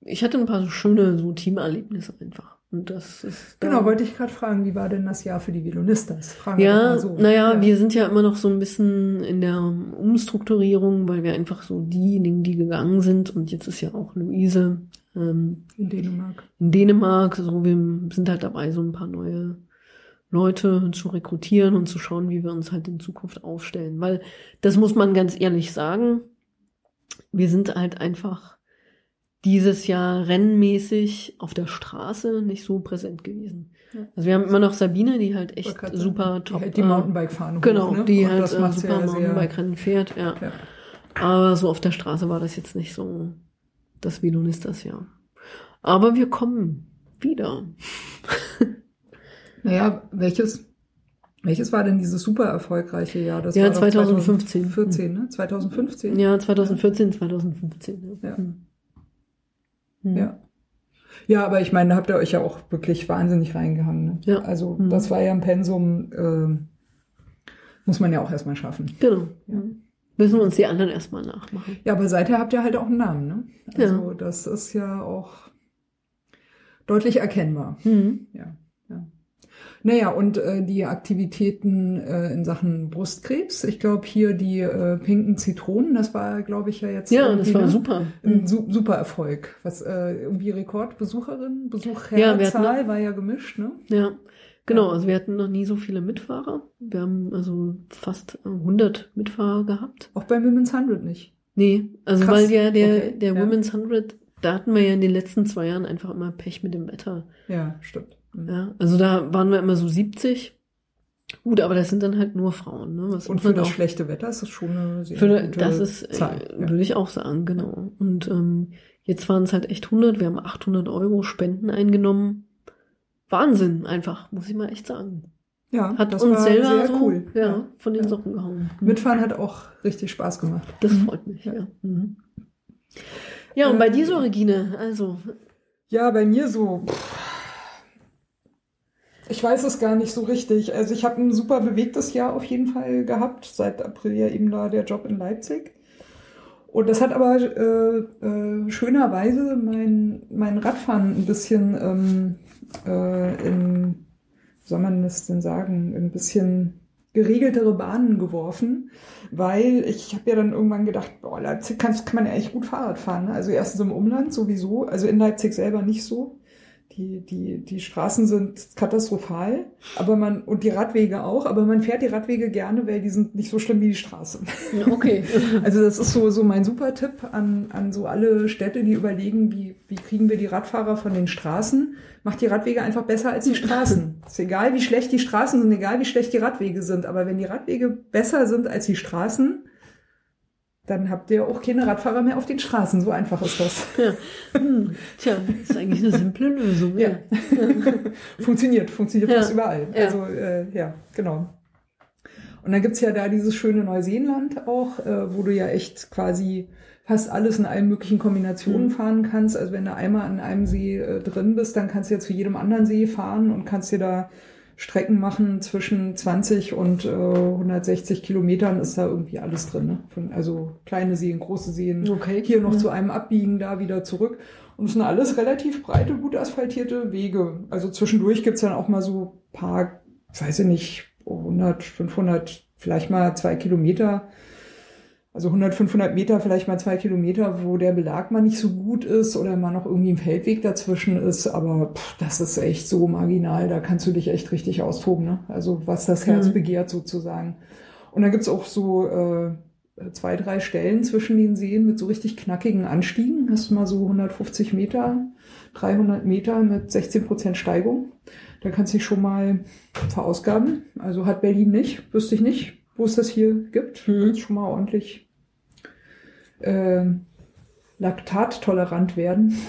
ich hatte ein paar so schöne so Teamerlebnisse einfach. Und das ist. Genau, wollte ich gerade fragen, wie war denn das Jahr für die Violonistas? Fragen wir doch Ja, so. naja, wir sind ja immer noch so ein bisschen in der Umstrukturierung, weil wir einfach so diejenigen, die gegangen sind, und jetzt ist ja auch Luise ähm, in Dänemark. in Dänemark, so wir sind halt dabei, so ein paar neue Leute zu rekrutieren und zu schauen, wie wir uns halt in Zukunft aufstellen. Weil das muss man ganz ehrlich sagen, wir sind halt einfach dieses Jahr rennmäßig auf der Straße nicht so präsent gewesen. Ja. Also wir haben immer noch Sabine, die halt echt sagen, super die top. die äh, Mountainbike-Fahne hoch, Genau, ne? die Und halt das äh, super Mountainbike-Rennen fährt, ja. Ja. Aber so auf der Straße war das jetzt nicht so das Velonistas Jahr. Aber wir kommen wieder. Naja, welches, welches war denn dieses super erfolgreiche Jahr? Das Ja, war doch 2015. 2014, ne? 2015? Ja, 2014, 2015. Ja. Hm. Hm. Ja. Ja, aber ich meine, da habt ihr euch ja auch wirklich wahnsinnig reingehangen. Ne? Ja. Also Mhm. das war ja ein Pensum, ähm, muss man ja auch erstmal schaffen. Genau. Ja. Hm. Müssen wir uns die anderen erstmal nachmachen. Ja, aber seither habt ihr halt auch einen Namen, ne? Ja. Also das ist ja auch deutlich erkennbar. Hm. Ja, ja. Naja, und äh, die Aktivitäten äh, in Sachen Brustkrebs, ich glaube hier die äh, pinken Zitronen, das war, glaube ich, ja jetzt Ja, das war ne? super. ein su super Erfolg. Was äh, irgendwie Rekordbesucherin, Ja, wir Besucherzahl hatten- war ja gemischt, ne? Ja, genau. Ja. Also wir hatten noch nie so viele Mitfahrer. Wir haben also fast äh, 100 Mitfahrer gehabt. Auch beim Women's 100 nicht. Nee, also Krass. weil ja der, Okay, der ja. Women's 100, da hatten wir ja in den letzten zwei Jahren einfach immer Pech mit dem Wetter. Ja, stimmt. Mhm. Ja, also da waren wir immer so 70. Gut, aber das sind dann halt nur Frauen, ne? Was Und für das auch schlechte Wetter ist das schon eine sehr Für, gute das ist, äh, Zahl. Ja. würde ich auch sagen, genau. Und ähm, jetzt waren es halt echt 100. Wir haben 800 Euro Spenden eingenommen. Wahnsinn, einfach, muss ich mal echt sagen. ja, Hat das uns war selber sehr so, cool. ja, von den Ja. Socken gehauen. Mitfahren hat auch richtig Spaß gemacht. Das Mhm. freut mich, ja. Mhm. Ja, und bei dir so, Regine, also, Ja, bei mir so. pff, Ich weiß es gar nicht so richtig. Also ich habe ein super bewegtes Jahr auf jeden Fall gehabt. Seit April ja eben da der Job in Leipzig. Und das hat aber äh, äh, schönerweise mein, mein Radfahren ein bisschen ähm, äh, in, wie soll man das denn sagen, ein bisschen geregeltere Bahnen geworfen, weil ich habe ja dann irgendwann gedacht, boah, Leipzig kann, kann man ja echt gut Fahrrad fahren. Ne? Also erstens im Umland sowieso, also in Leipzig selber nicht so. Die, die, die Straßen sind katastrophal, aber man, und die Radwege auch, aber man fährt die Radwege gerne, weil die sind nicht so schlimm wie die Straße. okay. Also das ist so, so mein super Tipp an, an so alle Städte, die überlegen, wie, wie kriegen wir die Radfahrer von den Straßen. Macht die Radwege einfach besser als die Straßen. ist egal, wie schlecht die Straßen sind, egal, wie schlecht die Radwege sind. Aber wenn die Radwege besser sind als die Straßen, dann habt ihr auch keine Radfahrer mehr auf den Straßen. So einfach ist das. Ja. Hm. Tja, ist eigentlich eine simple Lösung. Ja. funktioniert, funktioniert Ja. fast überall. Ja. Also äh, ja, genau. Und dann gibt's ja da dieses schöne Neuseeland auch, äh, wo du ja echt quasi fast alles in allen möglichen Kombinationen Mhm. fahren kannst. Also wenn du einmal an einem See äh, drin bist, dann kannst du jetzt zu jedem anderen See fahren und kannst dir da Strecken machen zwischen 20 und äh, 160 Kilometern ist da irgendwie alles drin. Ne? Von, also kleine Seen, große Seen, Okay. hier noch Ja. zu einem abbiegen, da wieder zurück. Und es sind alles relativ breite, gut asphaltierte Wege. Also zwischendurch gibt's dann auch mal so paar, weiß ich nicht, 100, 500, vielleicht mal zwei Kilometer. Also 100, 500 Meter, vielleicht mal zwei Kilometer, wo der Belag mal nicht so gut ist oder mal noch irgendwie ein Feldweg dazwischen ist. Aber pff, das ist echt so marginal, da kannst du dich echt richtig austoben. Ne? Also was das Herz Mhm. begehrt sozusagen. Und dann gibt's auch so äh, zwei, drei Stellen zwischen den Seen mit so richtig knackigen Anstiegen. Hast du mal so 150 Meter, 300 Meter mit 16 Prozent Steigung. Da kannst du dich schon mal verausgaben. Also hat Berlin nicht, wüsste ich nicht, wo es das hier gibt. Mhm. Kannst schon mal ordentlich äh, laktattolerant werden.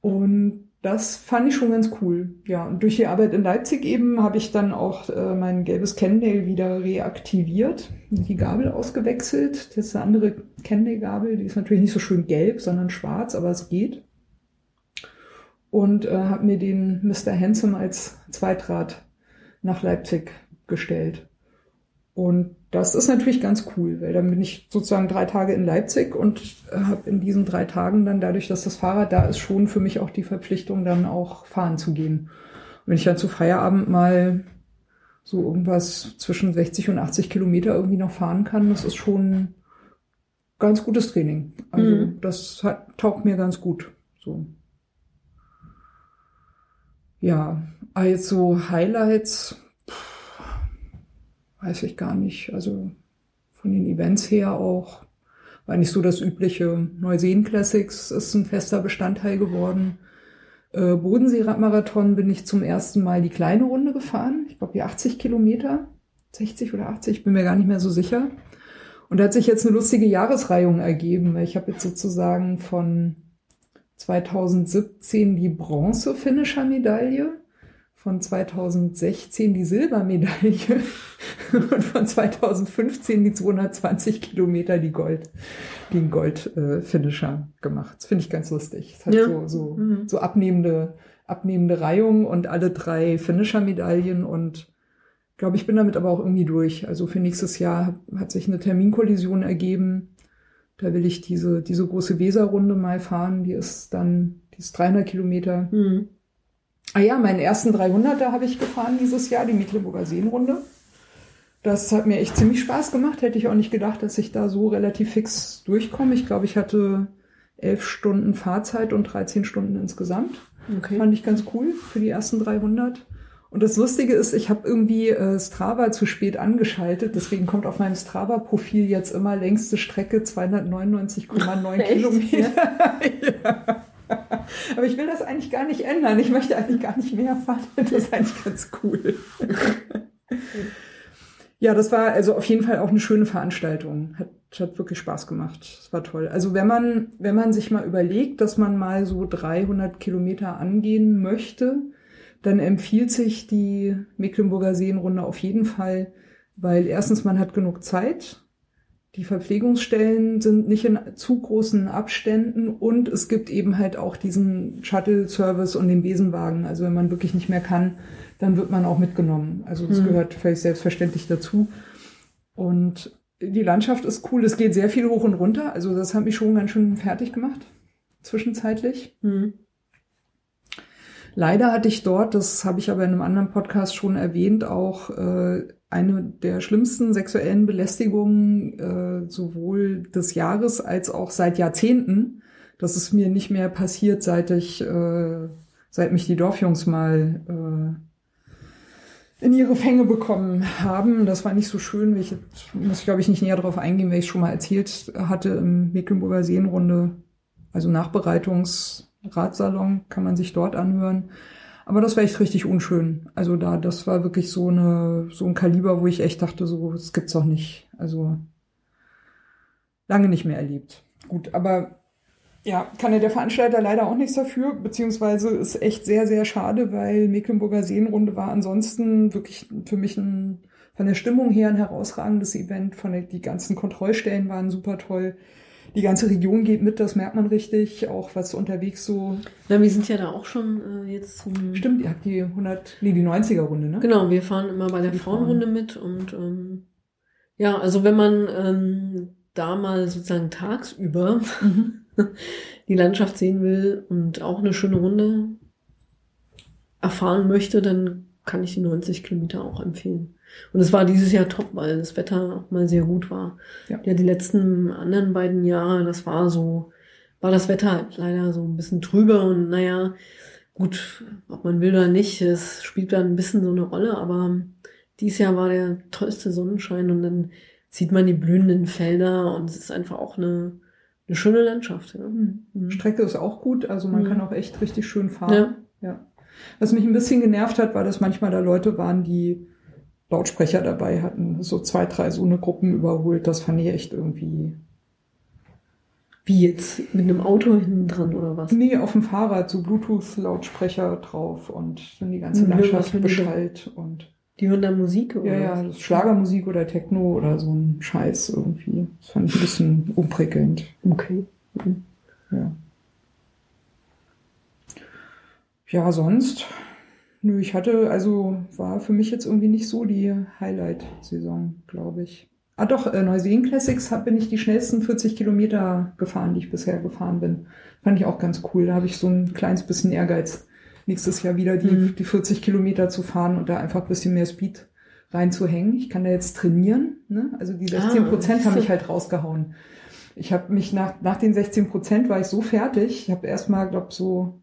Und das fand ich schon ganz cool. Ja, und durch die Arbeit in Leipzig eben habe ich dann auch äh, mein gelbes Cannondale wieder reaktiviert, die Gabel ausgewechselt. Das ist eine andere Cannondale-Gabel, die ist natürlich nicht so schön gelb, sondern schwarz, aber es geht. Und äh, habe mir den Mr. Handsome als Zweitrad nach Leipzig gestellt. Und das ist natürlich ganz cool, weil dann bin ich sozusagen drei Tage in Leipzig und äh, habe in diesen drei Tagen dann dadurch, dass das Fahrrad da ist, schon für mich auch die Verpflichtung, dann auch fahren zu gehen. Und wenn ich dann zu Feierabend mal so irgendwas zwischen 60 und 80 Kilometer irgendwie noch fahren kann, das ist schon ganz gutes Training. Also Mhm. das hat, taugt mir ganz gut. So. Ja, also Highlights weiß ich gar nicht. Also von den Events her auch war nicht so das übliche. Neuseen Classics ist ein fester Bestandteil geworden. Äh, Bodensee-Radmarathon bin ich zum ersten Mal die kleine Runde gefahren. Ich glaube die 80 Kilometer, 60 oder 80, bin mir gar nicht mehr so sicher. Und da hat sich jetzt eine lustige Jahresreihung ergeben, ich habe jetzt sozusagen von 2017 die Bronze-Finisher-Medaille, von 2016 die Silbermedaille und von 2015 die 220 Kilometer die Gold, den Gold-Finisher gemacht. Das finde ich ganz lustig. Es hat Ja. so, so, Mhm. so abnehmende, abnehmende Reihung und alle drei Finisher-Medaillen und ich glaube, ich bin damit aber auch irgendwie durch. Also für nächstes Jahr hat sich eine Terminkollision ergeben. Da will ich diese, diese große Weserrunde mal fahren. Die ist dann, die ist 300 Kilometer. Mhm. Ah ja, meinen ersten 300er habe ich gefahren dieses Jahr, die Mecklenburger Seenrunde. Das hat mir echt ziemlich Spaß gemacht. Hätte ich auch nicht gedacht, dass ich da so relativ fix durchkomme. Ich glaube, ich hatte elf Stunden Fahrzeit und 13 Stunden insgesamt. Okay. Fand ich ganz cool für die ersten 300. Und das Lustige ist, ich habe irgendwie äh, Strava zu spät angeschaltet. Deswegen kommt auf meinem Strava-Profil jetzt immer längste Strecke 299,9 Echt? Kilometer. ja. Aber ich will das eigentlich gar nicht ändern. Ich möchte eigentlich gar nicht mehr fahren. Das ist eigentlich ganz cool. Ja, das war also auf jeden Fall auch eine schöne Veranstaltung. Hat, hat wirklich Spaß gemacht. Das war toll. Also wenn man, wenn man sich mal überlegt, dass man mal so 300 Kilometer angehen möchte, dann empfiehlt sich die Mecklenburger Seenrunde auf jeden Fall, weil erstens man hat genug Zeit. Die Verpflegungsstellen sind nicht in zu großen Abständen und es gibt eben halt auch diesen Shuttle-Service und den Besenwagen. Also wenn man wirklich nicht mehr kann, dann wird man auch mitgenommen. Also das Mhm. gehört völlig selbstverständlich dazu. Und die Landschaft ist cool. Es geht sehr viel hoch und runter. Also das hat mich schon ganz schön fertig gemacht, zwischenzeitlich. Mhm. Leider hatte ich dort, das habe ich aber in einem anderen Podcast schon erwähnt, auch äh, eine der schlimmsten sexuellen Belästigungen äh, sowohl des Jahres als auch seit Jahrzehnten. Das ist mir nicht mehr passiert, seit ich, äh, seit mich die Dorfjungs mal äh, in ihre Fänge bekommen haben. Das war nicht so schön. Ich muss, glaube ich, nicht näher darauf eingehen, weil ich schon mal erzählt hatte im Mecklenburger Seenrunde, also Nachbereitungsratsalon, kann man sich dort anhören. Aber das war echt richtig unschön. Also da, das war wirklich so eine, so ein Kaliber, wo ich echt dachte, so, das gibt's doch nicht. Also lange nicht mehr erlebt. Gut, aber ja, kann ja der Veranstalter leider auch nichts dafür, beziehungsweise ist echt sehr, sehr schade, weil Mecklenburger Seenrunde war ansonsten wirklich für mich ein von der Stimmung her ein herausragendes Event. Von der, die ganzen Kontrollstellen waren super toll. Die ganze Region geht mit, das merkt man richtig. Auch was unterwegs so. Na, wir sind ja da auch schon äh, jetzt zum. Stimmt, ihr habt die 100, nee, die 90er Runde, ne? Genau, wir fahren immer bei der Die Frauen. Frauenrunde mit und ähm, ja, also wenn man ähm, da mal sozusagen tagsüber die Landschaft sehen will und auch eine schöne Runde erfahren möchte, dann kann ich die 90 Kilometer auch empfehlen. Und es war dieses Jahr top, weil das Wetter auch mal sehr gut war. Ja. Ja, die letzten anderen beiden Jahre, das war so, war das Wetter halt leider so ein bisschen trüber und naja, gut, ob man will oder nicht, es spielt da ein bisschen so eine Rolle, aber dieses Jahr war der tollste Sonnenschein und dann sieht man die blühenden Felder und es ist einfach auch eine, eine schöne Landschaft. Ja. Mhm. Strecke ist auch gut, also man Mhm. kann auch echt richtig schön fahren. Ja. Ja. Was mich ein bisschen genervt hat, war, dass manchmal da Leute waren, die Lautsprecher dabei hatten, so zwei, drei so eine Gruppen überholt. Das fand ich echt irgendwie. Wie jetzt? Mit einem Auto hinten dran oder was? Nee, auf dem Fahrrad so Bluetooth-Lautsprecher drauf und dann die ganze Mhm, Landschaft beschallt und Die hören da Musik oder ja, ja, Schlagermusik oder Techno oder so ein Scheiß irgendwie. Das fand ich ein bisschen unprickelnd. Okay. Ja. Ja, sonst. Nö, ich hatte, also war für mich jetzt irgendwie nicht so die Highlight-Saison, glaube ich. Ah doch, äh, Neuseen Classics hab, bin ich die schnellsten 40 Kilometer gefahren, die ich bisher gefahren bin. Fand ich auch ganz cool. Da habe ich so ein kleines bisschen Ehrgeiz, nächstes Jahr wieder die, Mhm. die 40 Kilometer zu fahren und da einfach ein bisschen mehr Speed reinzuhängen. Ich kann da jetzt trainieren. Ne? Also die 16 Prozent Ah, haben mich halt rausgehauen. Ich habe mich nach, nach den 16 Prozent war ich so fertig. Ich habe erstmal, glaube so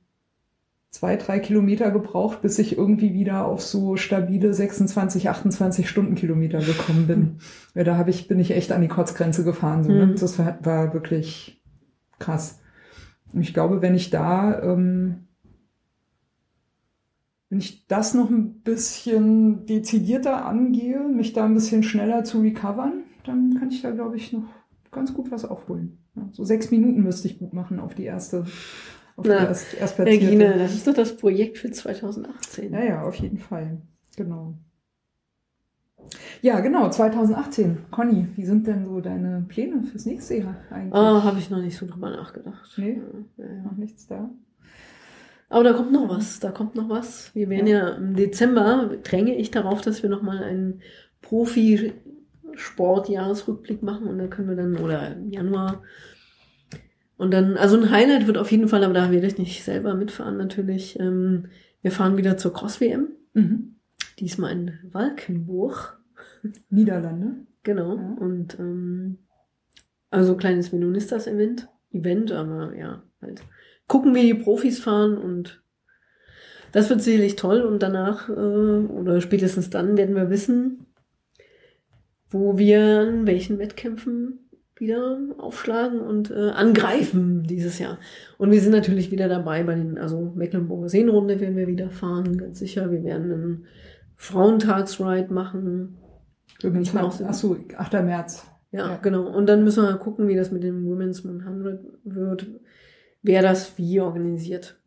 zwei, drei Kilometer gebraucht, bis ich irgendwie wieder auf so stabile 26, 28 Stundenkilometer gekommen bin. Ja, da habe ich, bin ich echt an die Kotzgrenze gefahren. So, ne? Mhm. Das war, war wirklich krass. Und ich glaube, wenn ich da, ähm, wenn ich das noch ein bisschen dezidierter angehe, mich da ein bisschen schneller zu recovern, dann kann ich da, glaube ich, noch ganz gut was aufholen. Ja, so sechs Minuten müsste ich gut machen auf die erste, Na, erst, erstplatzierte. Regine, das ist doch das Projekt für 2018. Ja, ja, auf jeden Fall. Genau. Ja, genau, 2018. Conny, wie sind denn so deine Pläne fürs nächste Jahr eigentlich? Ah, habe ich noch nicht so drüber nachgedacht. Nee? Ja, ja. Noch nichts da? Aber da kommt noch was, da kommt noch was. Wir werden ja, im Dezember, dränge ich darauf, dass wir nochmal einen Profisport-Jahresrückblick machen und dann können wir dann, oder im Januar. Und dann, also ein Highlight wird auf jeden Fall, aber da werde ich nicht selber mitfahren natürlich. Ähm, wir fahren wieder zur Cross-WM, Mhm. diesmal in Valkenburg. Niederlande. Genau. Ja. Und ähm, also kleines Menonistas-Event, Event, aber ja, halt gucken, wie die Profis fahren und das wird sicherlich toll und danach äh, oder spätestens dann werden wir wissen, wo wir an welchen Wettkämpfen wieder aufschlagen und äh, angreifen dieses Jahr. Und wir sind natürlich wieder dabei bei den, also Mecklenburger Seenrunde werden wir wieder fahren, ganz sicher. Wir werden einen Frauentagsride machen. Women's Ich bin auch Ach so- so, 8. März. Ja, Ja. genau. Und dann müssen wir mal gucken, wie das mit dem Women's 100 wird, wer das wie organisiert.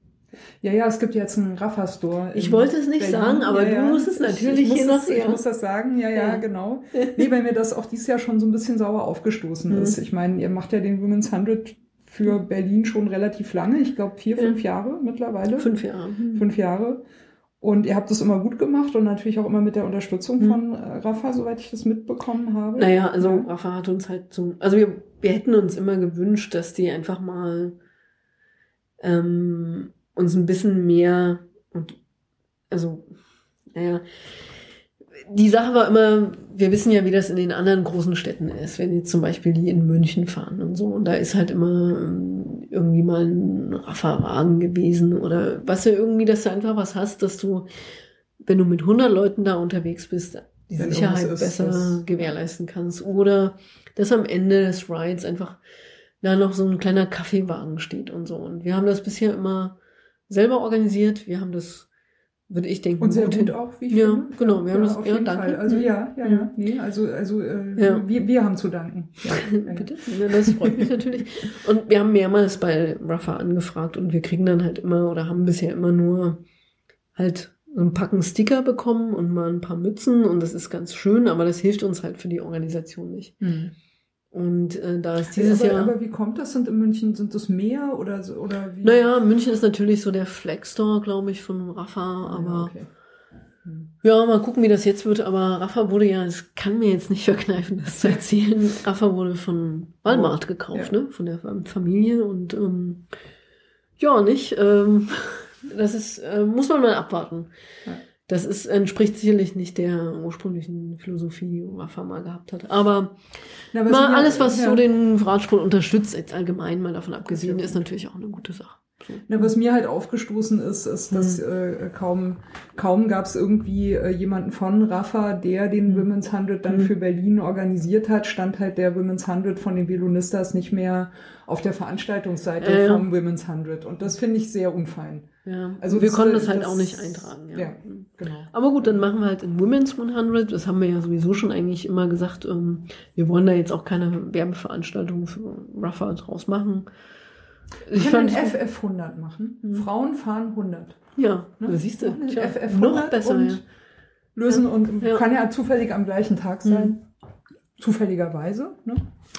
Ja, ja, es gibt jetzt einen Rafa-Store. Ich wollte es nicht Berlin. sagen, aber Ja, du ja. musst es Ich- natürlich ich muss hier noch Ich muss das sagen, ja, ja, Ja. genau. Nee, weil mir das auch dieses Jahr schon so ein bisschen sauer aufgestoßen Mhm. ist. Ich meine, ihr macht ja den Women's 100 für Berlin schon relativ lange. Ich glaube vier, fünf Jahre mittlerweile. Fünf Jahre. Fünf Jahre. Und ihr habt das immer gut gemacht und natürlich auch immer mit der Unterstützung Mhm. von äh, Rafa, soweit ich das mitbekommen habe. Naja, also. Rafa hat uns halt so, also wir, wir hätten uns immer gewünscht, dass die einfach mal ähm, uns ein bisschen mehr und also, naja, die Sache war immer, wir wissen ja, wie das in den anderen großen Städten ist, wenn jetzt zum Beispiel die in München fahren und so. Und da ist halt immer ähm, irgendwie mal ein Raffa-Wagen gewesen oder was ja irgendwie, dass du einfach was hast, dass du, wenn du mit 100 Leuten da unterwegs bist, die Wenn Sicherheit ist, besser gewährleisten kannst. Oder dass am Ende des Rides einfach da noch so ein kleiner Kaffeewagen steht und so. Und wir haben das bisher immer selber organisiert. Wir haben das, würde ich denken, Und sehr hin- gut auch, wie ich Ja, finde. genau, wir haben das- auf ja, jeden danke. Fall. Also Mhm. ja, ja, ja. Nee, also, also äh, Ja. wir, wir haben zu danken. Ja, ja. Bitte? Ja, das freut mich natürlich. Und wir haben mehrmals bei Rafa angefragt und wir kriegen dann halt immer oder haben bisher immer nur halt so ein Packen Sticker bekommen und mal ein paar Mützen und das ist ganz schön, aber das hilft uns halt für die Organisation nicht. Mhm. Und äh, da ist dieses aber, Jahr. aber wie kommt das? Sind in München, sind das mehr oder, so- oder wie? naja, München ist natürlich so der Flex Store, glaube ich, von Rafa, aber ja, okay. Ja, mal gucken, wie das jetzt wird. Aber Rafa wurde ja, es kann mir jetzt nicht verkneifen, das zu erzählen. Rafa wurde von Walmart gekauft, Ja. ne? Von der Familie und ähm, ja, nicht. Ähm, das ist, äh, muss man mal abwarten. Ja. Das ist, entspricht sicherlich nicht der ursprünglichen Philosophie, die Rafa mal gehabt hat. Aber Na, aber mal alles, was ja. so den Radsport unterstützt, jetzt allgemein mal davon abgesehen, ist natürlich auch eine gute Sache. Na, was mir halt aufgestoßen ist, ist, dass äh, kaum, kaum gab es irgendwie äh, jemanden von Rafa, der den Mhm. Women's 100 dann Mhm. für Berlin organisiert hat, stand halt der Women's 100 von den Velonistas nicht mehr auf der Veranstaltungsseite Äh, vom Women's 100. Und das finde ich sehr unfein. Ja, Also wir das, konnten das halt das- auch nicht eintragen. Ja. Ja, genau. Aber gut, dann machen wir halt in Women's 100. Das haben wir ja sowieso schon eigentlich immer gesagt. Ähm, wir wollen da jetzt auch keine Werbeveranstaltung für Rafa draus machen. Ich können fand, FF 100 machen. Mhm. Frauen fahren 100. ja, Ne? da siehst du, tja, FF noch 100 besser. und ja. Lösen und Ja. kann ja zufällig am gleichen Tag sein. Zufälligerweise. Ne?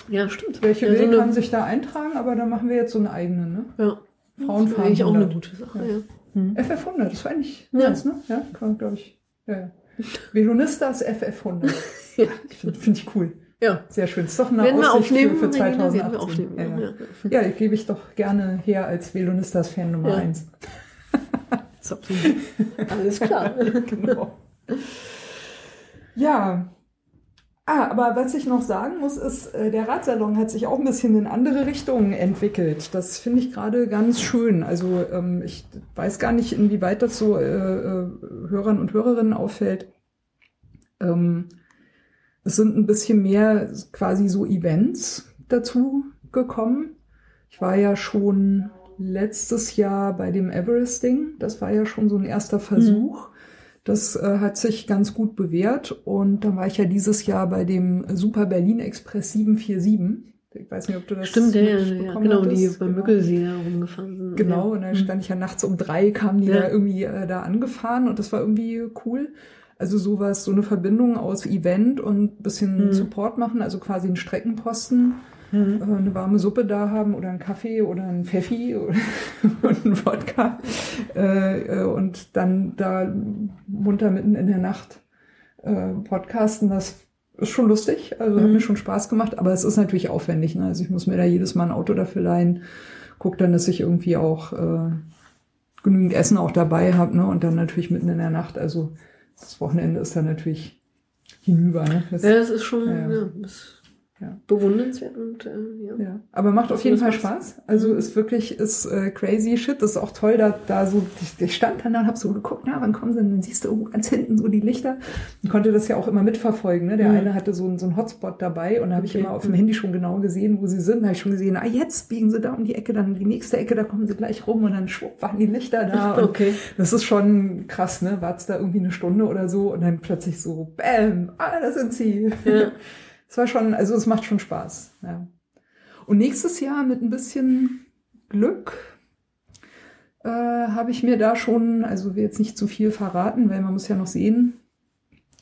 ja, stimmt. Welche ja, will, so kann sich da eintragen, aber dann machen wir jetzt so eine eigene. Ne? ja. Frauen fahren eigentlich auch eine 100. gute Sache. Ja. Ja. Hm. FF 100, das war eigentlich Ja. ganz, ne? Ja, kann glaube ich. Ja, ja. Velonistas FF 100. Ja. Finde find ich cool. Ja. Sehr schön. Ist doch eine Werden wir Aussicht aufnehmen? für, für Regina? 2018. Werden wir aufnehmen. Ja, ja. ja. ja, ich gebe ich doch gerne her als Velonistas-Fan Nummer Ja. 1. Ist absolut. Alles klar. genau. Ja. Ah, aber was ich noch sagen muss, ist, äh, der Radsalon hat sich auch ein bisschen in andere Richtungen entwickelt. Das finde ich gerade ganz schön. Also ähm, ich weiß gar nicht, inwieweit das so äh, äh, Hörern und Hörerinnen auffällt. Ähm, es sind ein bisschen mehr quasi so Events dazu gekommen. Ich war ja schon letztes Jahr bei dem Everesting. Das war ja schon so ein erster Versuch. Das äh, hat sich ganz gut bewährt. Und dann war ich ja dieses Jahr bei dem Super Berlin Express 747. Ich weiß nicht, ob du das Stimmt, ja, ja, Genau, die hattest. beim Genau. Müggelsee da rumgefahren sind. Genau, ja. und dann stand ich ja nachts um drei, kamen die Ja. da irgendwie äh, da angefahren und das war irgendwie cool. Also sowas, so eine Verbindung aus Event und bisschen Mhm. Support machen, also quasi einen Streckenposten, Mhm. äh, eine warme Suppe da haben oder einen Kaffee oder einen Pfeffi oder- und einen Wodka äh, äh, und dann da munter mitten in der Nacht äh, podcasten, das ist schon lustig, also hat Mhm. mir schon Spaß gemacht, aber es ist natürlich aufwendig. Ne? Also ich muss mir da jedes Mal ein Auto dafür leihen, guck dann, dass ich irgendwie auch äh, genügend Essen auch dabei habe ne? und dann natürlich mitten in der Nacht. Also das Wochenende ist dann natürlich hinüber. Ne? Das, Ja, das ist schon Ja, ja. ist Ja. bewundernswert und äh, ja. Ja, aber macht auf Das jeden Fall. Spaß. Also Mhm. ist wirklich, ist äh, crazy shit. Das ist auch toll, da, da so, ich, ich stand dann da und hab so geguckt, na, wann kommen sie denn? Dann siehst du oh, ganz hinten so die Lichter. Und konnte das ja auch immer mitverfolgen. Ne? Der Mhm. eine hatte so, einen- so einen Hotspot dabei und da habe ich Okay. immer auf dem Mhm. Handy schon genau gesehen, wo sie sind. Da habe ich schon gesehen, ah, jetzt biegen sie da um die Ecke, dann die nächste Ecke, da kommen sie gleich rum und dann schwupp waren die Lichter da. Okay. das ist schon krass, ne? Wart's da irgendwie eine Stunde oder so und dann plötzlich so, bam, ah, da sind sie. Ja. Es war schon, also es macht schon Spaß. Ja. Und nächstes Jahr mit ein bisschen Glück äh, habe ich mir da schon, also will jetzt nicht zu viel verraten, weil man muss ja noch sehen,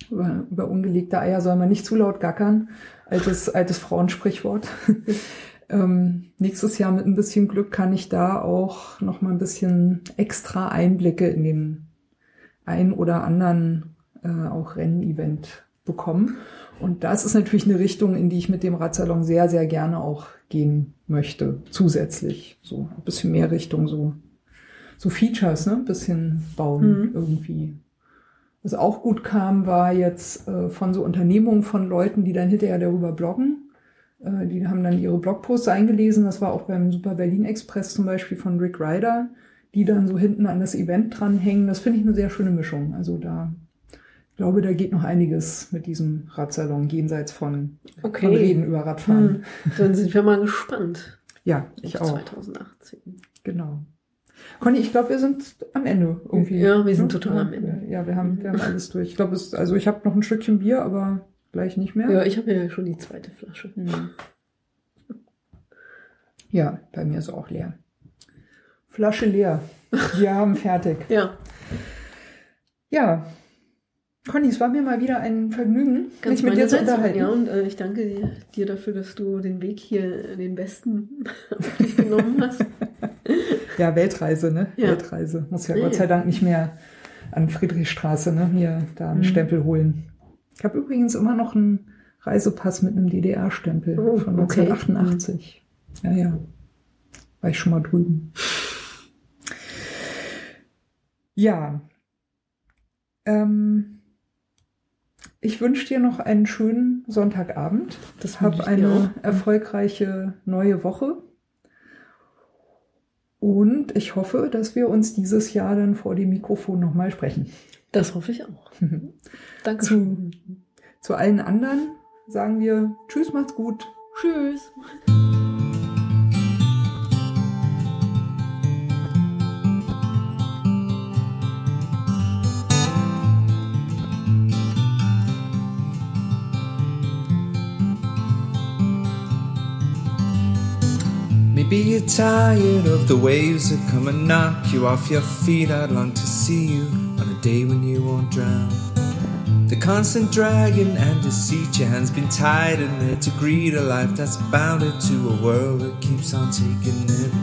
über, über ungelegte Eier soll man nicht zu laut gackern. Altes, altes Frauensprichwort. ähm, nächstes Jahr mit ein bisschen Glück kann ich da auch noch mal ein bisschen extra Einblicke in den ein oder anderen äh, auch Rennevent bekommen. Und das ist natürlich eine Richtung, in die ich mit dem Radsalon sehr, sehr gerne auch gehen möchte, zusätzlich. So ein bisschen mehr Richtung so, so Features, ne? Ein bisschen bauen Mhm. irgendwie. Was auch gut kam, war jetzt äh, von so Unternehmungen von Leuten, die dann hinterher darüber bloggen. Äh, die haben dann ihre Blogposts eingelesen. Das war auch beim Super Berlin Express zum Beispiel von Rick Ryder, die dann so hinten an das Event dranhängen. Das finde ich eine sehr schöne Mischung. Also da ich glaube, da geht noch einiges mit diesem Radsalon jenseits von, Okay. von Reden über Radfahren. Hm. Dann sind wir mal gespannt. Ja, ich auch. 2018. Genau. Conny, ich glaube, wir sind am Ende irgendwie. Ja, wir sind Ne? total am Ende. Ja, wir haben, wir haben alles durch. Ich glaube, es, also ich habe noch ein Stückchen Bier, aber gleich nicht mehr. Ja, ich habe ja schon die zweite Flasche. Hm. Ja, bei mir ist auch leer. Flasche leer. Wir haben fertig. Ja. Ja, Conny, es war mir mal wieder ein Vergnügen, Ganz mich mit dir zu unterhalten. Ja, und äh, ich danke dir, dir dafür, dass du den Weg hier, den besten, genommen hast. Ja, Weltreise, ne? Ja. Weltreise. Muss ja Nee. Gott sei Dank nicht mehr an Friedrichstraße, ne? Mir da einen Mhm. Stempel holen. Ich habe übrigens immer noch einen Reisepass mit einem DDR-Stempel Oh, von okay. 1988. Ja, ja. War ich schon mal drüben. Ja. Ähm, ich wünsche dir noch einen schönen Sonntagabend. Das Hab eine erfolgreiche neue Woche. Und ich hoffe, dass wir uns dieses Jahr dann vor dem Mikrofon nochmal sprechen. Das hoffe ich auch. Danke. Zu, zu allen anderen sagen wir Tschüss, macht's gut. Tschüss. You're tired of the waves that come and knock you off your feet. I'd long to see you on a day when you won't drown. The constant dragging and deceit, your hands been tied in there to greet a life that's bounded to a world that keeps on taking every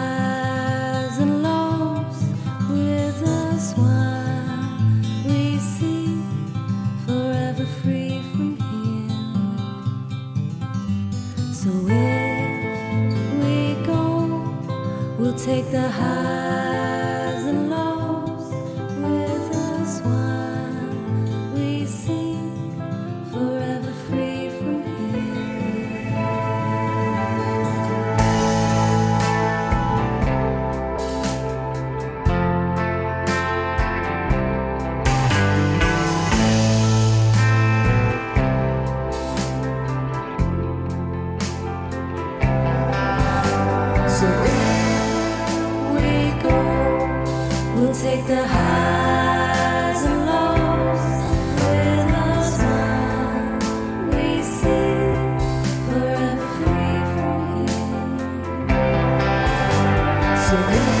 high. So